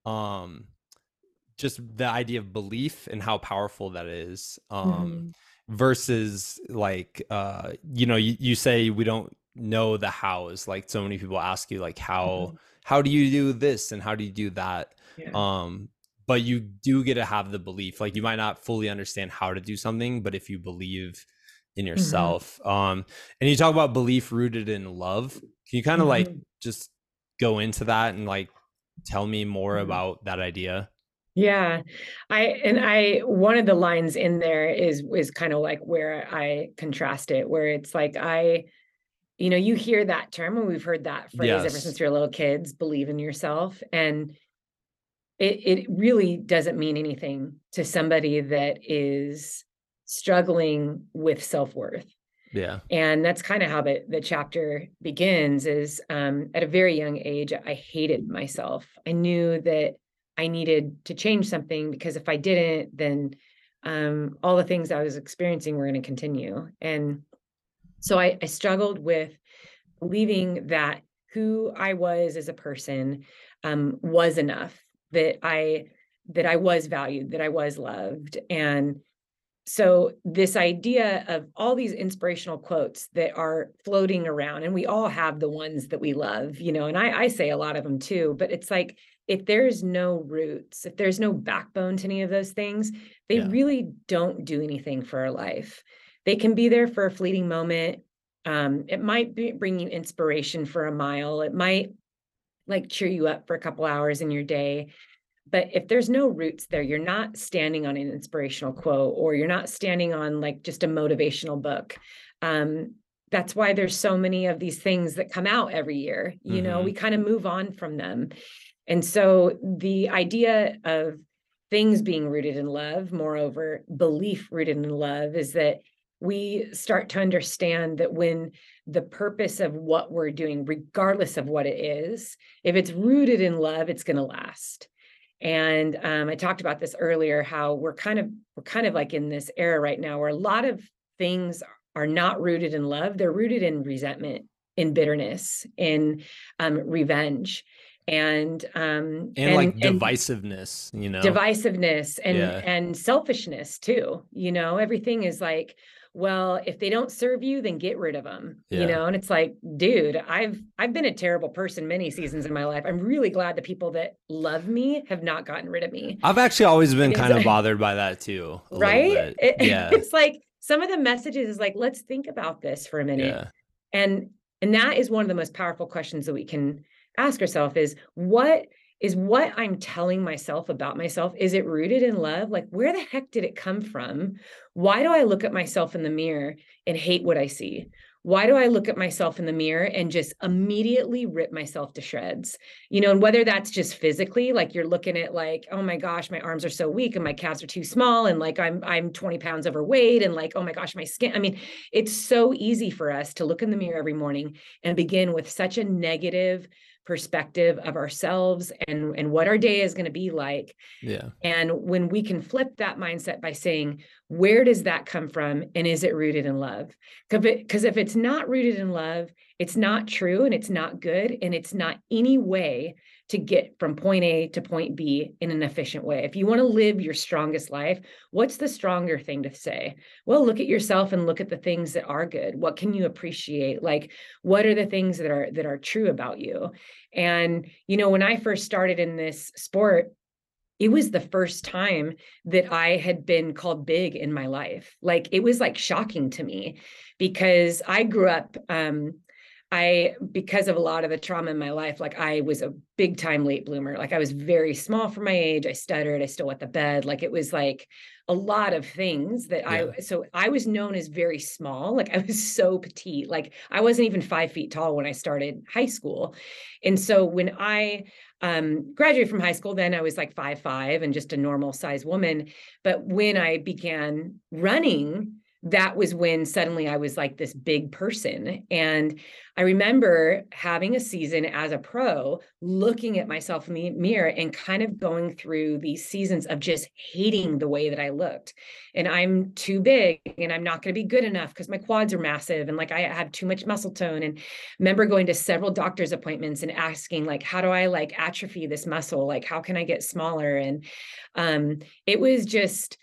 Speaker 1: um just the idea of belief and how powerful that is um
Speaker 2: Mhm.
Speaker 1: versus like uh you know you, you say we don't know the hows like so many people ask you like how
Speaker 2: Mhm.
Speaker 1: how do you do this and how do you do that
Speaker 2: Yeah.
Speaker 1: um but you do get to have the belief like you might not fully understand how to do something but if you believe in
Speaker 2: Mm-hmm.
Speaker 1: yourself um and you talk about belief rooted in love can you kind of like
Speaker 2: Mhm.
Speaker 1: just go into that and like tell me more
Speaker 2: Mhm.
Speaker 1: about that idea
Speaker 2: Yeah. I and I one of the lines in there is is kind of like where I contrast it, where it's like I, you know, you hear that term and we've heard that phrase ever since we were little kids, believe in yourself. And it it really doesn't mean anything to somebody that is struggling with self-worth.
Speaker 1: yeah
Speaker 2: And that's kind of how the, the chapter begins is um, at a very young age, I hated myself. I knew that I needed to change something because if I didn't, then um, all the things I was experiencing were going to continue. And so I, I struggled with believing that who I was as a person um, was enough, that I that I was valued, that I was loved, and so this idea of all these inspirational quotes that are floating around and we all have the ones that we love you know and i, I say a lot of them too but it's like if there's no roots, if there's no backbone to any of those things, they yeah. really don't do anything for our life. They can be there for a fleeting moment. Um, it might be, bring you inspiration for a mile. It might like cheer you up for a couple hours in your day. But if there's no roots there, you're not standing on an inspirational quote or you're not standing on like just a motivational book. Um, that's why there's so many of these things that come out every year. You mm-hmm. know, we kind of move on from them. And so the idea of things being rooted in love, moreover, belief rooted in love, is that we start to understand that when the purpose of what we're doing, regardless of what it is, if it's rooted in love, it's going to last. And um, I talked about this earlier, how we're kind of we're kind of like in this era right now where a lot of things are not rooted in love; they're rooted in resentment, in bitterness, in um, revenge and um
Speaker 1: and, and like divisiveness and you know?
Speaker 2: divisiveness and yeah. and selfishness too you know? Everything is like well if they don't serve you then get rid of them yeah. you know? And it's like dude i've i've been a terrible person many seasons in my life. I'm really glad the people that love me have not gotten rid of me.
Speaker 1: I've actually always been kind of bothered by that too
Speaker 2: right? it, yeah. it's like some of the messages is like let's think about this for a minute. Yeah. and and that is one of the most powerful questions that we can ask yourself is what is what I'm telling myself about myself, is it rooted in love? Like, where the heck did it come from? Why do I look at myself in the mirror and hate what I see? Why do I look at myself in the mirror and just immediately rip myself to shreds? You know, and whether that's just physically, like you're looking at like, oh my gosh, my arms are so weak and my calves are too small, and like I'm I'm 20 pounds overweight, and like, oh my gosh, my skin. I mean, it's so easy for us to look in the mirror every morning and begin with such a negative perspective of ourselves and and what our day is going to be like.
Speaker 1: Yeah.
Speaker 2: And when we can flip that mindset by saying where does that come from and is it rooted in love? Because if it's not rooted in love it's not true and it's not good and it's not any way to get from point A to point B in an efficient way. If you want to live your strongest life, what's the stronger thing to say? Well, look at yourself and look at the things that are good. What can you appreciate? Like what are the things that are that are true about you? And you know, when I first started in this sport, it was the first time that I had been called big in my life. Like it was like shocking to me because I grew up um I, because of a lot of the trauma in my life, like I was a big time late bloomer. Like I was very small for my age. I stuttered. I still wet the bed. Like it was like a lot of things that yeah. I, so I was known as very small. Like I was so petite. Like I wasn't even five feet tall when I started high school. And so when I, um, graduated from high school, then I was like five five and just a normal size woman. But when I began running, that was when suddenly I was like this big person. And I remember having a season as a pro, looking at myself in the mirror and kind of going through these seasons of just hating the way that I looked. And I'm too big and I'm not going to be good enough because my quads are massive and like I have too much muscle tone. And remember going to several doctor's appointments and asking, like, how do I like atrophy this muscle? Like, how can I get smaller? And um, it was just,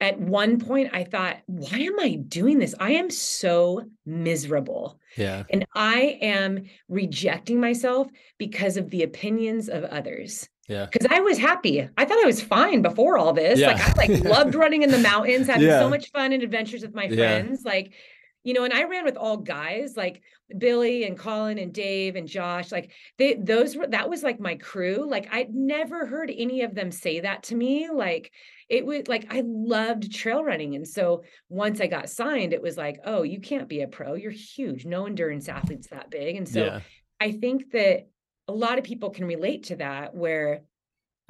Speaker 2: at one point I thought, why am I doing this? I am so miserable.
Speaker 1: Yeah.
Speaker 2: And I am rejecting myself because of the opinions of others.
Speaker 1: Yeah.
Speaker 2: Because I was happy. I thought I was fine before all this. Yeah. Like I like loved running in the mountains, having yeah. so much fun and adventures with my friends. Yeah. Like, you know, and I ran with all guys like Billy and Colin and Dave and Josh. Like they those were that was like my crew. Like I'd never heard any of them say that to me. Like it was like I loved trail running. And so once I got signed, it was like, oh, you can't be a pro. You're huge. No endurance athlete's that big. And so yeah. I think that a lot of people can relate to that where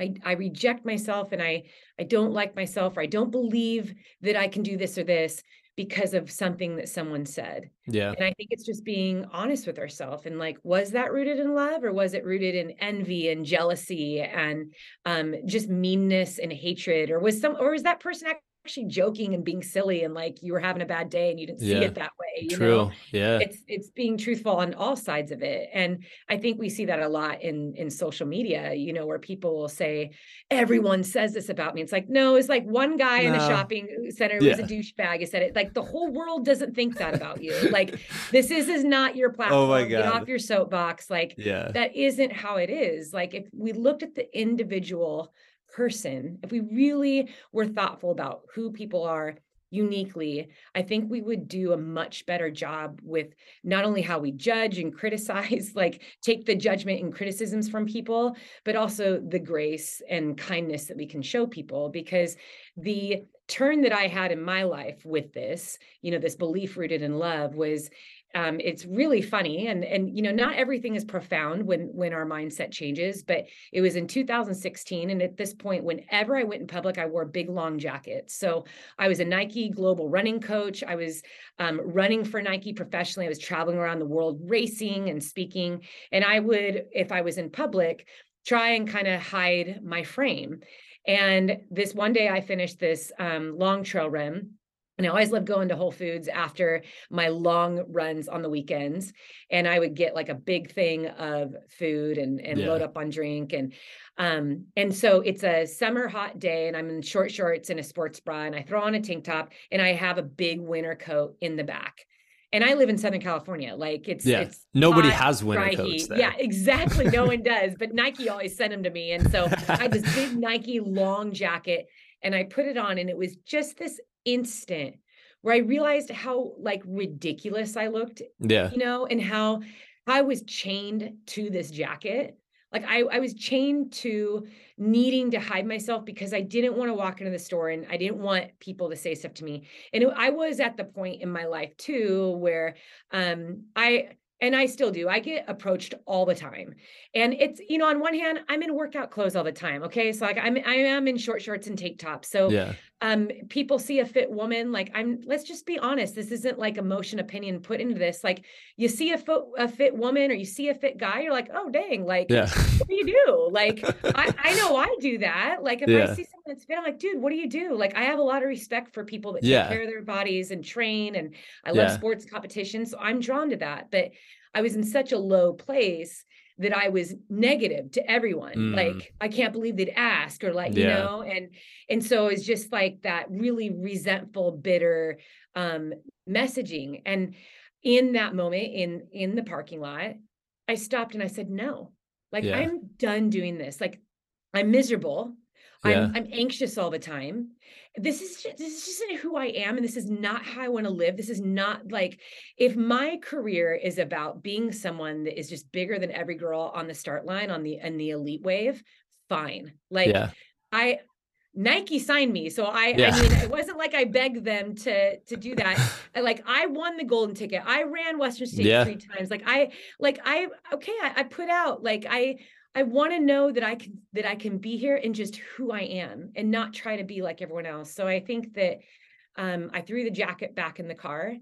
Speaker 2: I, I reject myself and I I don't like myself or I don't believe that I can do this or this because of something that someone said.
Speaker 1: Yeah.
Speaker 2: And I think it's just being honest with ourselves and like, was that rooted in love or was it rooted in envy and jealousy and um, just meanness and hatred? Or was some or was that person actually joking and being silly and like you were having a bad day and you didn't see
Speaker 1: Yeah.
Speaker 2: it that way. You
Speaker 1: True.
Speaker 2: know,
Speaker 1: Yeah.
Speaker 2: it's it's being truthful on all sides of it. And I think we see that a lot in in social media, you know, where people will say, everyone says this about me. It's like, no, it's like one guy in a shopping center who was a douchebag who said it. Like the whole world doesn't think that about you. Like this is is not your platform.
Speaker 1: Oh my
Speaker 2: Get
Speaker 1: God.
Speaker 2: off your soapbox. Like
Speaker 1: yeah.
Speaker 2: that isn't how it is. Like if we looked at the individual person, if we really were thoughtful about who people are uniquely, I think we would do a much better job with not only how we judge and criticize, like take the judgment and criticisms from people, but also the grace and kindness that we can show people. Because the turn that I had in my life with this, you know, this belief rooted in love was um, it's really funny and and you know not everything is profound when when our mindset changes but it was in 2016 and at this point whenever i went in public i wore big long jackets. So i was a nike global running coach i was um, running for nike professionally i was traveling around the world racing and speaking and i would if i was in public try and kind of hide my frame. And this one day i finished this um, long trail run and I always loved going to Whole Foods after my long runs on the weekends. And I would get like a big thing of food and, and
Speaker 1: Yeah.
Speaker 2: load up on drink. And um, and so it's a summer hot day, and I'm in short shorts and a sports bra, and I throw on a tank top and I have a big winter coat in the back. And I live in Southern California. Like it's
Speaker 1: Yeah.
Speaker 2: it's
Speaker 1: Nobody
Speaker 2: hot,
Speaker 1: has winter coats there.
Speaker 2: Yeah, exactly. No one does. But Nike always sent them to me. And so I had this big Nike long jacket and I put it on and it was just this instant where I realized how like ridiculous I looked,
Speaker 1: Yeah.
Speaker 2: you know, and how I was chained to this jacket. Like I, I was chained to needing to hide myself because I didn't want to walk into the store and I didn't want people to say stuff to me. And it- I was at the point in my life too where um I and I still do. I get approached all the time. And it's, you know, on one hand, I'm in workout clothes all the time. Okay. So like I'm I am in short shorts and tank tops. So
Speaker 1: Yeah.
Speaker 2: Um people see a fit woman like i'm let's just be honest this isn't like emotion opinion put into this like you see a fit a fit woman or you see a fit guy you're like oh dang like
Speaker 1: Yeah.
Speaker 2: what do you do like I, I know i do that like if i see someone that's fit i'm like dude what do you do like i have a lot of respect for people that
Speaker 1: Yeah.
Speaker 2: take care of their bodies and train and i love
Speaker 1: Yeah.
Speaker 2: sports competition so i'm drawn to that but i was in such a low place that I was negative to everyone.
Speaker 1: Mm.
Speaker 2: Like, I can't believe they'd ask, or like, you know, and and so it's just like that really resentful, bitter um messaging. And in that moment in in the parking lot, I stopped and I said, no, like
Speaker 1: Yeah.
Speaker 2: I'm done doing this. Like I'm miserable.
Speaker 1: Yeah.
Speaker 2: I'm I'm anxious all the time. This is just, this is just isn't who I am, and this is not how I want to live. This is not like if my career is about being someone that is just bigger than every girl on the start line on the and the elite wave, fine. Like
Speaker 1: yeah.
Speaker 2: I Nike signed me, so I
Speaker 1: Yeah.
Speaker 2: I mean it wasn't like I begged them to to do that. I, like I won the golden ticket. I ran Western State
Speaker 1: Yeah.
Speaker 2: three times. Like I like I okay, I, I put out like I I want to know that I can that I can be here and just who I am and not try to be like everyone else. So I think that um I threw the jacket back in the car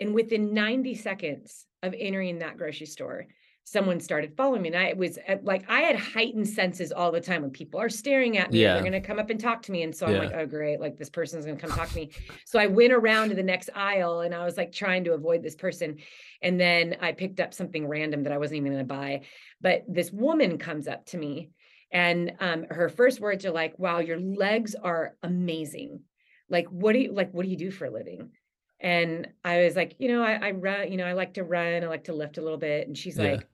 Speaker 2: and within 90 seconds of entering that grocery store someone started following me and i was like i had heightened senses all the time when people are staring at me
Speaker 1: Yeah.
Speaker 2: they're going to come up and talk to me and so i'm like oh great like this person's going to come talk to me so i went around to the next aisle and i was like trying to avoid this person and then i picked up something random that i wasn't even going to buy but this woman comes up to me and um, her first words are like wow your legs are amazing like what do you like what do you do for a living and I was like, you know, I, I run, you know, I like to run, I like to lift a little bit. And she's
Speaker 1: Yeah.
Speaker 2: like,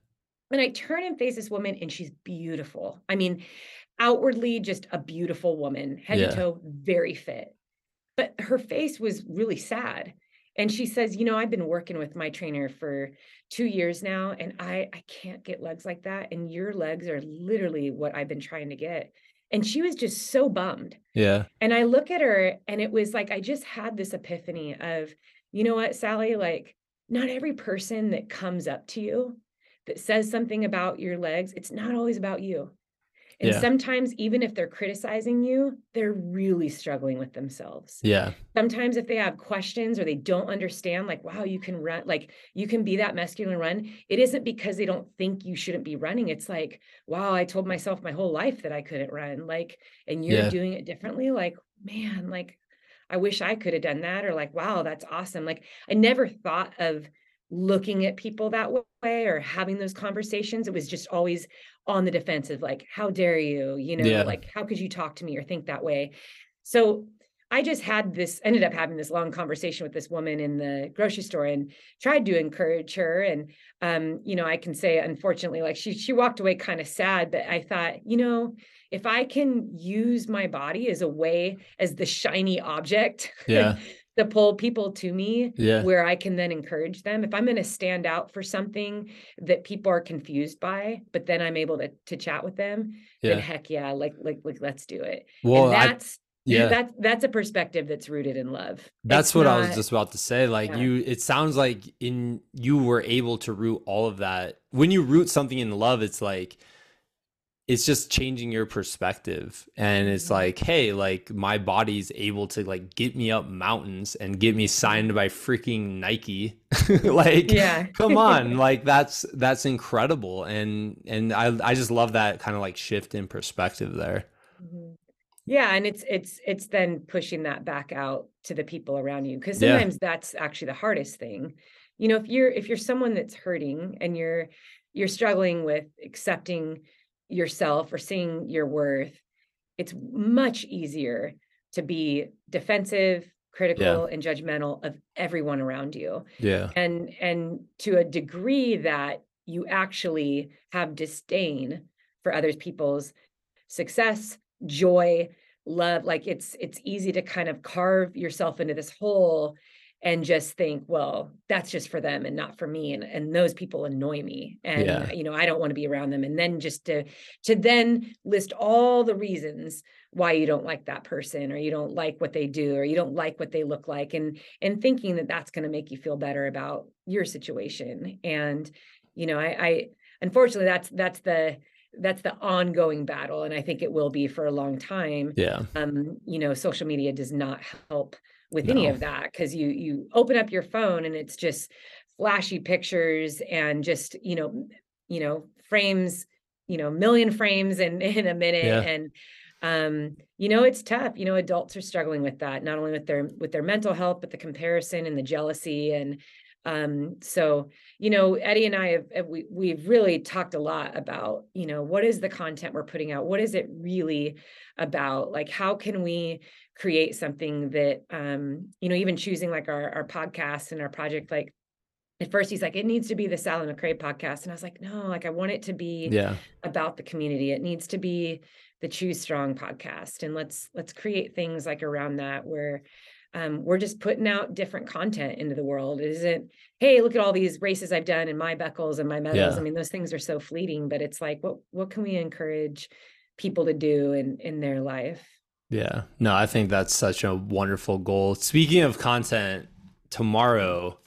Speaker 2: and I turn and face this woman, and she's beautiful. I mean, outwardly just a beautiful woman, head
Speaker 1: Yeah.
Speaker 2: to toe, very fit. But her face was really sad. And she says, you know, I've been working with my trainer for two years now, and I I can't get legs like that. And your legs are literally what I've been trying to get. And she was just so bummed.
Speaker 1: Yeah.
Speaker 2: And I look at her and it was like I just had this epiphany of, you know what, Sally, like not every person that comes up to you that says something about your legs, it's not always about you. And
Speaker 1: Yeah.
Speaker 2: sometimes even if they're criticizing you, they're really struggling with themselves.
Speaker 1: Yeah.
Speaker 2: Sometimes if they have questions or they don't understand like wow, you can run like you can be that masculine and run, it isn't because they don't think you shouldn't be running. It's like, wow, I told myself my whole life that I couldn't run like and you're
Speaker 1: Yeah.
Speaker 2: doing it differently like man, like I wish I could have done that or like wow that's awesome like I never thought of looking at people that way or having those conversations it was just always on the defensive like how dare you you know yeah. like how could you talk to me or think that way so I just had this, ended up having this long conversation with this woman in the grocery store and tried to encourage her. And, um, you know, I can say, unfortunately, like she, she walked away kind of sad, but I thought, you know, if I can use my body as a way, as the shiny object
Speaker 1: yeah.
Speaker 2: To pull people to me
Speaker 1: yeah.
Speaker 2: where I can then encourage them. If I'm going to stand out for something that people are confused by, but then I'm able to to chat with them, yeah. then heck yeah, like like like let's do it.
Speaker 1: Well,
Speaker 2: and that's
Speaker 1: yeah
Speaker 2: that's that's a perspective that's rooted in love
Speaker 1: that's it's what not, i was just about to say like yeah. you it sounds like in you were able to root all of that when you root something in love it's like it's just changing your perspective. And it's mm-hmm. like hey like my body's able to like get me up mountains and get me signed by freaking nike. Like
Speaker 2: yeah.
Speaker 1: come on. Like that's that's incredible. And and i i just love that kind of like shift in perspective there.
Speaker 2: Mm-hmm. Yeah and it's it's it's then pushing that back out to the people around you because sometimes yeah. that's actually the hardest thing. You know if you're if you're someone that's hurting and you're you're struggling with accepting yourself or seeing your worth it's much easier to be defensive critical yeah. and judgmental of everyone around you
Speaker 1: yeah
Speaker 2: and and to a degree that you actually have disdain for others people's success joy love like it's it's easy to kind of carve yourself into this hole and just think well that's just for them and not for me and and those people annoy me and yeah. you know I don't want to be around them and then just to to then list all the reasons why you don't like that person or you don't like what they do or you don't like what they look like and and thinking that that's going to make you feel better about your situation and you know I I unfortunately that's that's the that's the ongoing battle and i think it will be for a long time
Speaker 1: yeah
Speaker 2: um you know social media does not help with no. any of that because you you open up your phone and it's just flashy pictures and just you know you know frames you know million frames in in a minute yeah. and um you know it's tough you know adults are struggling with that not only with their with their mental health but the comparison and the jealousy and um, so, you know, Eddie and I have, we, we've really talked a lot about, you know, what is the content we're putting out? What is it really about? Like, how can we create something that, um, you know, even choosing like our, our podcast and our project, like at first he's like, it needs to be the Sally McRae podcast. And I was like, no, like I want it to be
Speaker 1: yeah.
Speaker 2: about the community. It needs to be the Choose Strong podcast. And let's, let's create things like around that where, um, we're just putting out different content into the world. It isn't, hey, look at all these races I've done and my buckles and my medals. Yeah. I mean, those things are so fleeting, but it's like, what what can we encourage people to do in in their life?
Speaker 1: Yeah. No, I think that's such a wonderful goal. Speaking of content, tomorrow,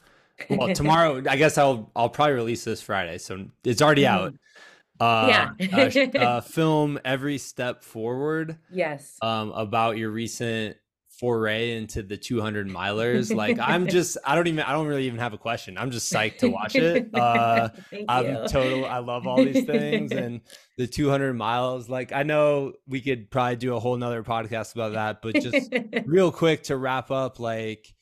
Speaker 1: well, tomorrow, I guess I'll I'll probably release this Friday, so it's already mm-hmm. out.
Speaker 2: Uh, yeah.
Speaker 1: uh, film every step forward.
Speaker 2: Yes.
Speaker 1: Um, about your recent foray into the 200 milers like i'm just i don't even i don't really even have a question i'm just psyched to watch it uh i'm you. total i love all these things and the 200 miles like i know we could probably do a whole nother podcast about that but just real quick to wrap up like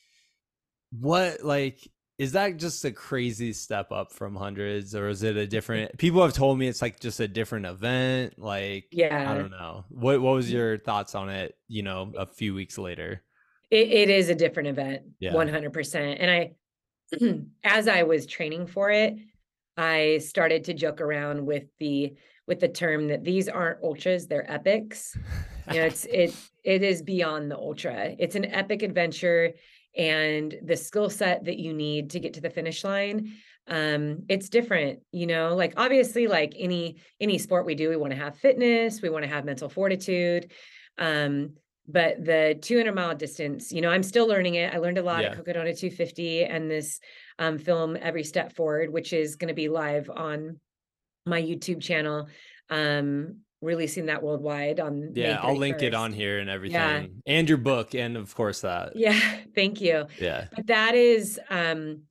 Speaker 1: what like is that just a crazy step up from hundreds or is it a different people have told me it's like just a different event like
Speaker 2: yeah.
Speaker 1: i don't know. What what was your thoughts on it you know a few weeks later?
Speaker 2: It, it is a different event
Speaker 1: yeah.
Speaker 2: 100% and i as i was training for it i started to joke around with the with the term that these aren't ultras they're epics. You know it's it it is beyond the ultra. It's an epic adventure and the skill set that you need to get to the finish line um it's different you know like obviously like any any sport we do we want to have fitness we want to have mental fortitude um but the 200 mile distance you know i'm still learning it i learned a lot yeah. at cocodona 250 and this um, film every step forward which is going to be live on my youtube channel um releasing that worldwide on
Speaker 1: yeah i'll link it on here and everything yeah. and your book and of course that
Speaker 2: yeah thank you
Speaker 1: yeah
Speaker 2: but that is um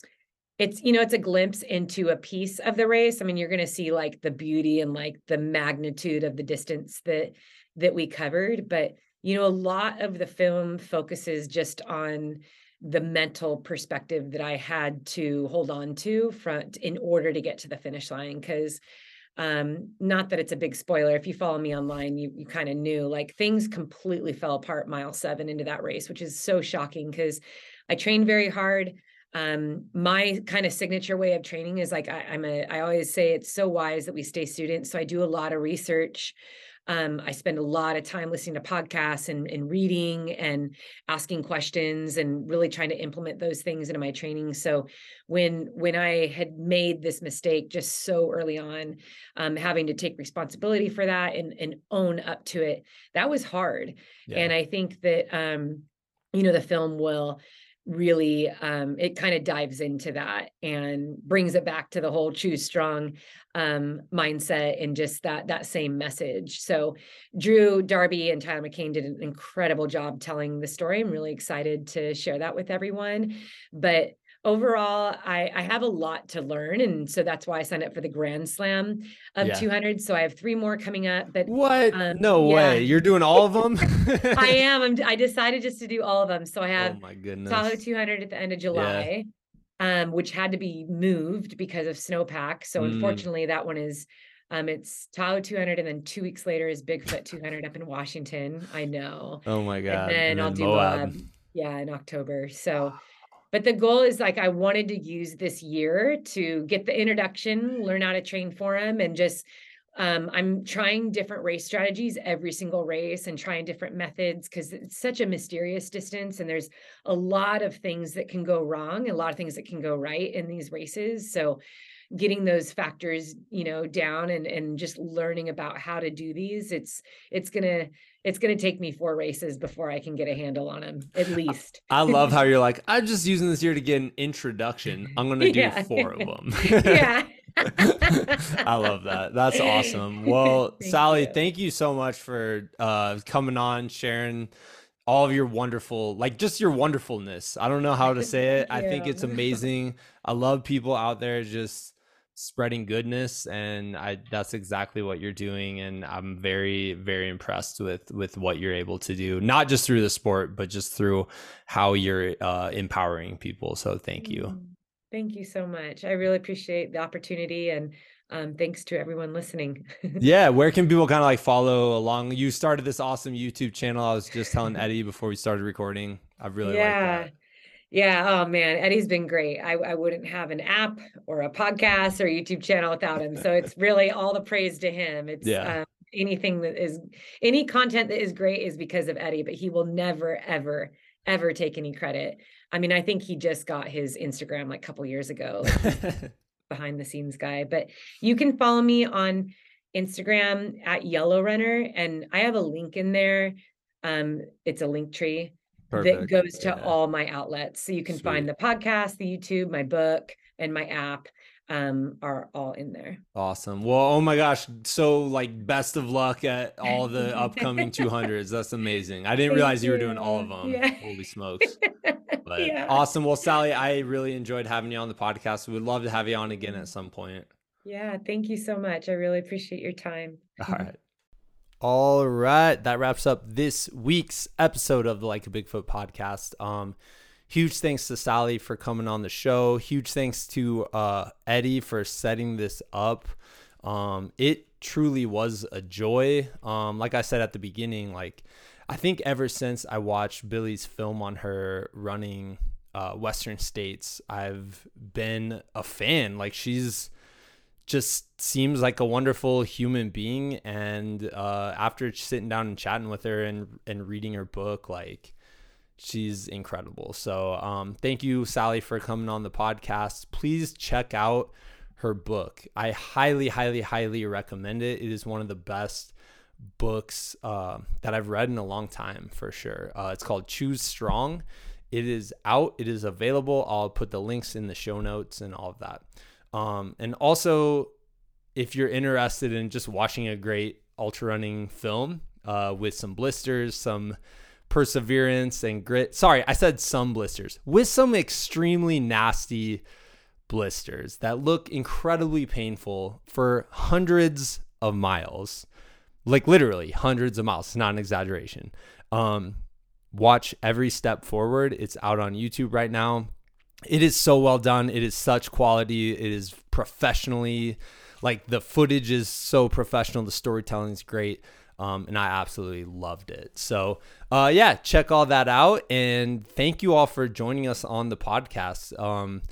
Speaker 2: it's you know it's a glimpse into a piece of the race i mean you're going to see like the beauty and like the magnitude of the distance that that we covered but you know, a lot of the film focuses just on the mental perspective that I had to hold on to front in order to get to the finish line. Cause um, not that it's a big spoiler. If you follow me online, you you kind of knew like things completely fell apart mile seven into that race, which is so shocking because I trained very hard. Um, my kind of signature way of training is like I, I'm a I always say it's so wise that we stay students. So I do a lot of research. Um, I spend a lot of time listening to podcasts and, and reading and asking questions and really trying to implement those things into my training. So when when I had made this mistake just so early on, um, having to take responsibility for that and, and own up to it, that was hard. Yeah. And I think that um, you know the film will really um, it kind of dives into that and brings it back to the whole choose strong um, mindset and just that that same message. So drew darby and tyler mccain did an incredible job telling the story. I'm really excited to share that with everyone. But overall I, I have a lot to learn and so that's why i signed up for the grand slam of yeah. 200 so i have three more coming up but
Speaker 1: what um, no yeah. way you're doing all of them
Speaker 2: i am I'm, i decided just to do all of them so i have oh my goodness tahoe 200 at the end of july yeah. um, which had to be moved because of snowpack so mm. unfortunately that one is um, it's Tahoe 200, and then two weeks later is Bigfoot 200 up in Washington. I know.
Speaker 1: Oh my god!
Speaker 2: And then, and then I'll do uh, yeah in October. So but the goal is like I wanted to use this year to get the introduction, learn how to train for them, and just um, I'm trying different race strategies every single race and trying different methods because it's such a mysterious distance and there's a lot of things that can go wrong, a lot of things that can go right in these races. So getting those factors you know down and and just learning about how to do these it's it's gonna it's going to take me four races before I can get a handle on him, at least.
Speaker 1: I love how you're like, I'm just using this year to get an introduction. I'm going to do yeah. four of them. yeah. I love that. That's awesome. Well, thank Sally, you. thank you so much for uh, coming on, sharing all of your wonderful, like just your wonderfulness. I don't know how to say it. I think it's amazing. I love people out there just spreading goodness and i that's exactly what you're doing and i'm very very impressed with with what you're able to do not just through the sport but just through how you're uh, empowering people so thank you mm-hmm.
Speaker 2: thank you so much i really appreciate the opportunity and um, thanks to everyone listening
Speaker 1: yeah where can people kind of like follow along you started this awesome youtube channel i was just telling eddie before we started recording i really yeah. like that
Speaker 2: yeah. Oh man, Eddie's been great. I, I wouldn't have an app or a podcast or YouTube channel without him. So it's really all the praise to him. It's yeah. Um, anything that is any content that is great is because of Eddie, but he will never, ever, ever take any credit. I mean, I think he just got his Instagram like a couple years ago, like behind the scenes guy. But you can follow me on Instagram at Yellow Runner, and I have a link in there. Um, it's a link tree Perfect. that goes to yeah. all my outlets. So you can Sweet. find the podcast, the YouTube, my book, and my app um are all in there.
Speaker 1: Awesome. Well, oh my gosh, so like best of luck at all the upcoming 200s. That's amazing. I didn't Thank realize you. you were doing all of them. Yeah. Holy smokes. But yeah. awesome. Well, Sally, I really enjoyed having you on the podcast. We would love to have you on again at some point.
Speaker 2: Yeah, thank you so much. I really appreciate your time.
Speaker 1: All right. All right, that wraps up this week's episode of the Like a Bigfoot podcast. Um, huge thanks to Sally for coming on the show. Huge thanks to uh, Eddie for setting this up. Um, it truly was a joy. Um, like I said at the beginning, like I think ever since I watched Billy's film on her running uh, Western states, I've been a fan. Like she's just seems like a wonderful human being. And uh, after sitting down and chatting with her and and reading her book like she's incredible. So um, thank you sally for coming on the podcast. Please check out her book. I highly highly highly recommend it. It is one of the best books uh, that i've read in a long time for sure. Uh, it's called choose strong. It is out. It is available. I'll put the links in the show notes and all of that um, and also, if you're interested in just watching a great ultra running film uh, with some blisters, some perseverance and grit. Sorry, I said some blisters with some extremely nasty blisters that look incredibly painful for hundreds of miles. Like literally hundreds of miles, it's not an exaggeration. Um, watch every step forward. It's out on YouTube right now. It is so well done. It is such quality. It is professionally, like the footage is so professional. The storytelling is great. Um, and I absolutely loved it. So, uh, yeah, check all that out. And thank you all for joining us on the podcast. Um,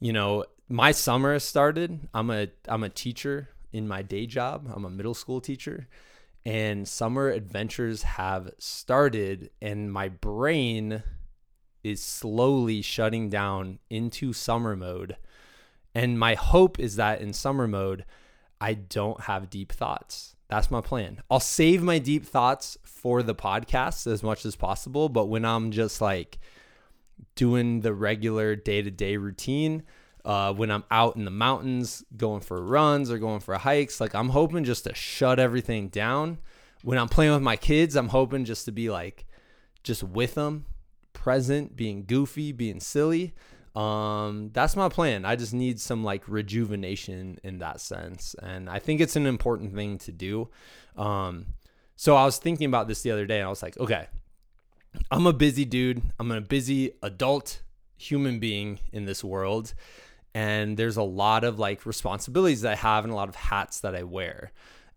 Speaker 1: you know, my summer has started. I'm a I'm a teacher in my day job. I'm a middle school teacher, and summer adventures have started, and my brain is slowly shutting down into summer mode. And my hope is that in summer mode, I don't have deep thoughts. That's my plan. I'll save my deep thoughts for the podcast as much as possible. But when I'm just like doing the regular day to day routine, uh, when I'm out in the mountains going for runs or going for hikes, like I'm hoping just to shut everything down. When I'm playing with my kids, I'm hoping just to be like, just with them, present, being goofy, being silly. Um, that's my plan. I just need some like rejuvenation in that sense. And I think it's an important thing to do. Um, so I was thinking about this the other day and I was like, okay, I'm a busy dude. I'm a busy adult human being in this world. And there's a lot of like responsibilities that I have and a lot of hats that I wear.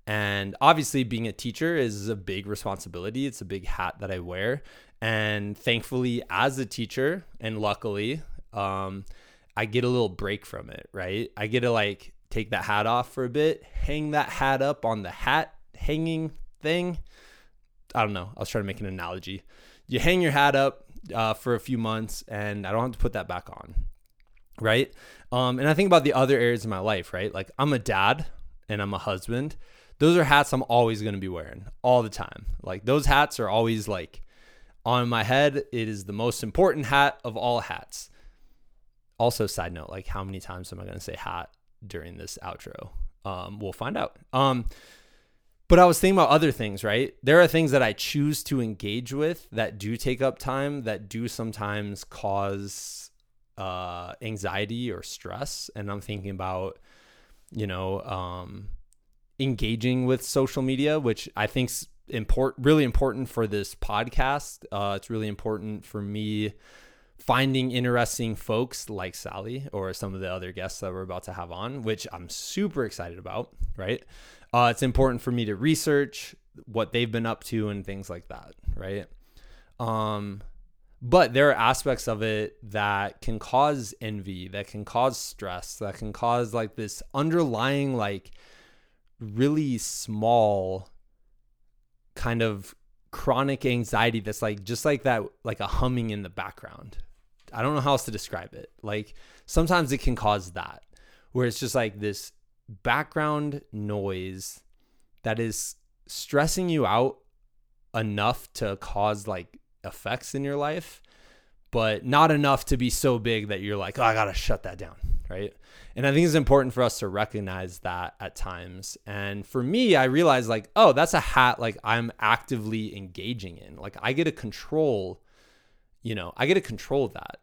Speaker 1: And obviously, being a teacher is a big responsibility. It's a big hat that I wear. And thankfully, as a teacher, and luckily, um, I get a little break from it, right? I get to like take that hat off for a bit, hang that hat up on the hat hanging thing. I don't know. I was trying to make an analogy. You hang your hat up uh, for a few months, and I don't have to put that back on, right? Um, and I think about the other areas of my life, right? Like I'm a dad and I'm a husband. Those are hats I'm always going to be wearing all the time. Like those hats are always like on my head. It is the most important hat of all hats. Also side note like how many times am i going to say hat during this outro? Um, we'll find out. Um, but i was thinking about other things right? There are things that i choose to engage with that do take up time that do sometimes cause uh, anxiety or stress. And i'm thinking about you know um, engaging with social media which i think's important really important for this podcast uh, it's really important for me finding interesting folks like Sally or some of the other guests that we're about to have on, which I'm super excited about, right? Uh, it's important for me to research what they've been up to and things like that, right? Um, but there are aspects of it that can cause envy, that can cause stress, that can cause like this underlying, like really small kind of chronic anxiety that's like just like that like a humming in the background. I don't know how else to describe it. Like sometimes it can cause that where it's just like this background noise that is stressing you out enough to cause like effects in your life but not enough to be so big that you're like oh i gotta shut that down right and I think it's important for us to recognize that at times. And for me, I realized like, oh, that's a hat like I'm actively engaging in. Like I get to control, you know, I get to control that.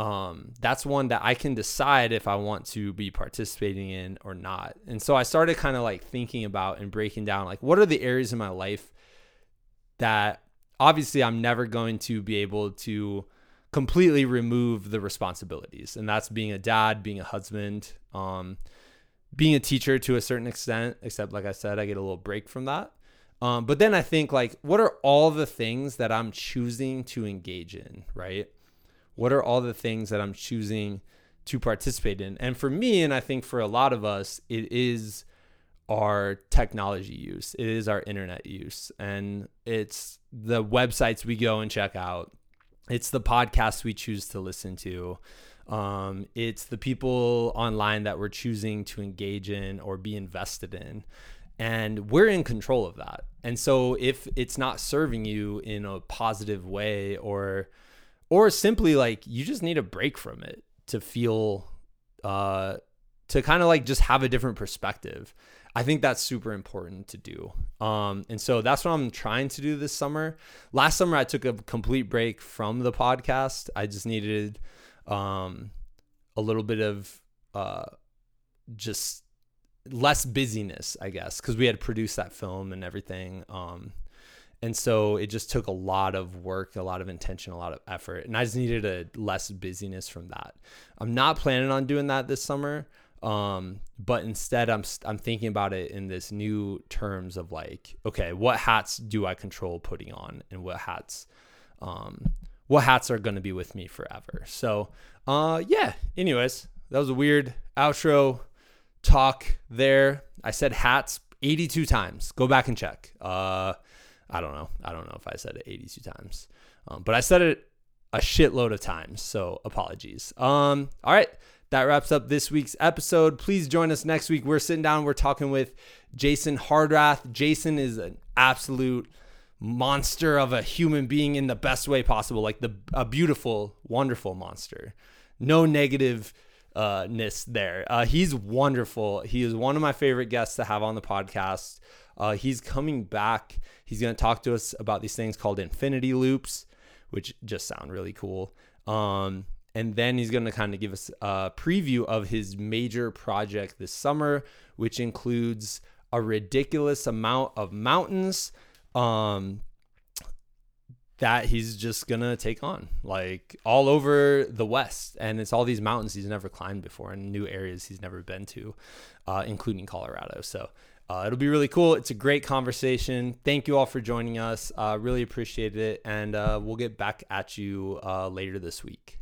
Speaker 1: Um, that's one that I can decide if I want to be participating in or not. And so I started kind of like thinking about and breaking down like what are the areas in my life that obviously I'm never going to be able to completely remove the responsibilities. And that's being a dad being a husband um, being a teacher to a certain extent except like i said i get a little break from that. Um, but then i think like what are all the things that i'm choosing to engage in right? What are all the things that i'm choosing to participate in? And for me and i think for a lot of us it is our technology use. It is our internet use. And it's the websites we go and check out it's the podcasts we choose to listen to. Um, it's the people online that we're choosing to engage in or be invested in. And we're in control of that. And so if it's not serving you in a positive way or or simply like you just need a break from it to feel uh to kind of like just have a different perspective. I think that's super important to do. Um, and so that's what I'm trying to do this summer. Last summer, I took a complete break from the podcast. I just needed um, a little bit of uh, just less busyness, I guess, because we had produced that film and everything. Um, And so it just took a lot of work, a lot of intention, a lot of effort. And I just needed a less busyness from that. I'm not planning on doing that this summer. Um, but instead I'm I'm thinking about it in this new terms of like, okay, what hats do I control putting on and what hats um what hats are going to be with me forever. So, uh yeah, anyways, that was a weird outro talk there. I said hats 82 times. Go back and check. Uh I don't know. I don't know if I said it 82 times. Um, but I said it a shitload of times. So apologies. Um, all right. That wraps up this week's episode. Please join us next week. We're sitting down, we're talking with Jason Hardrath. Jason is an absolute monster of a human being in the best way possible, like the a beautiful, wonderful monster. No negative uh, ness there. Uh, he's wonderful. He is one of my favorite guests to have on the podcast. Uh, he's coming back. He's going to talk to us about these things called infinity loops, which just sound really cool. Um, and then he's going to kind of give us a preview of his major project this summer, which includes a ridiculous amount of mountains um, that he's just going to take on, like all over the West. And it's all these mountains he's never climbed before and new areas he's never been to, uh, including Colorado. So uh, it'll be really cool. It's a great conversation. Thank you all for joining us. Uh, really appreciate it. And uh, we'll get back at you uh, later this week.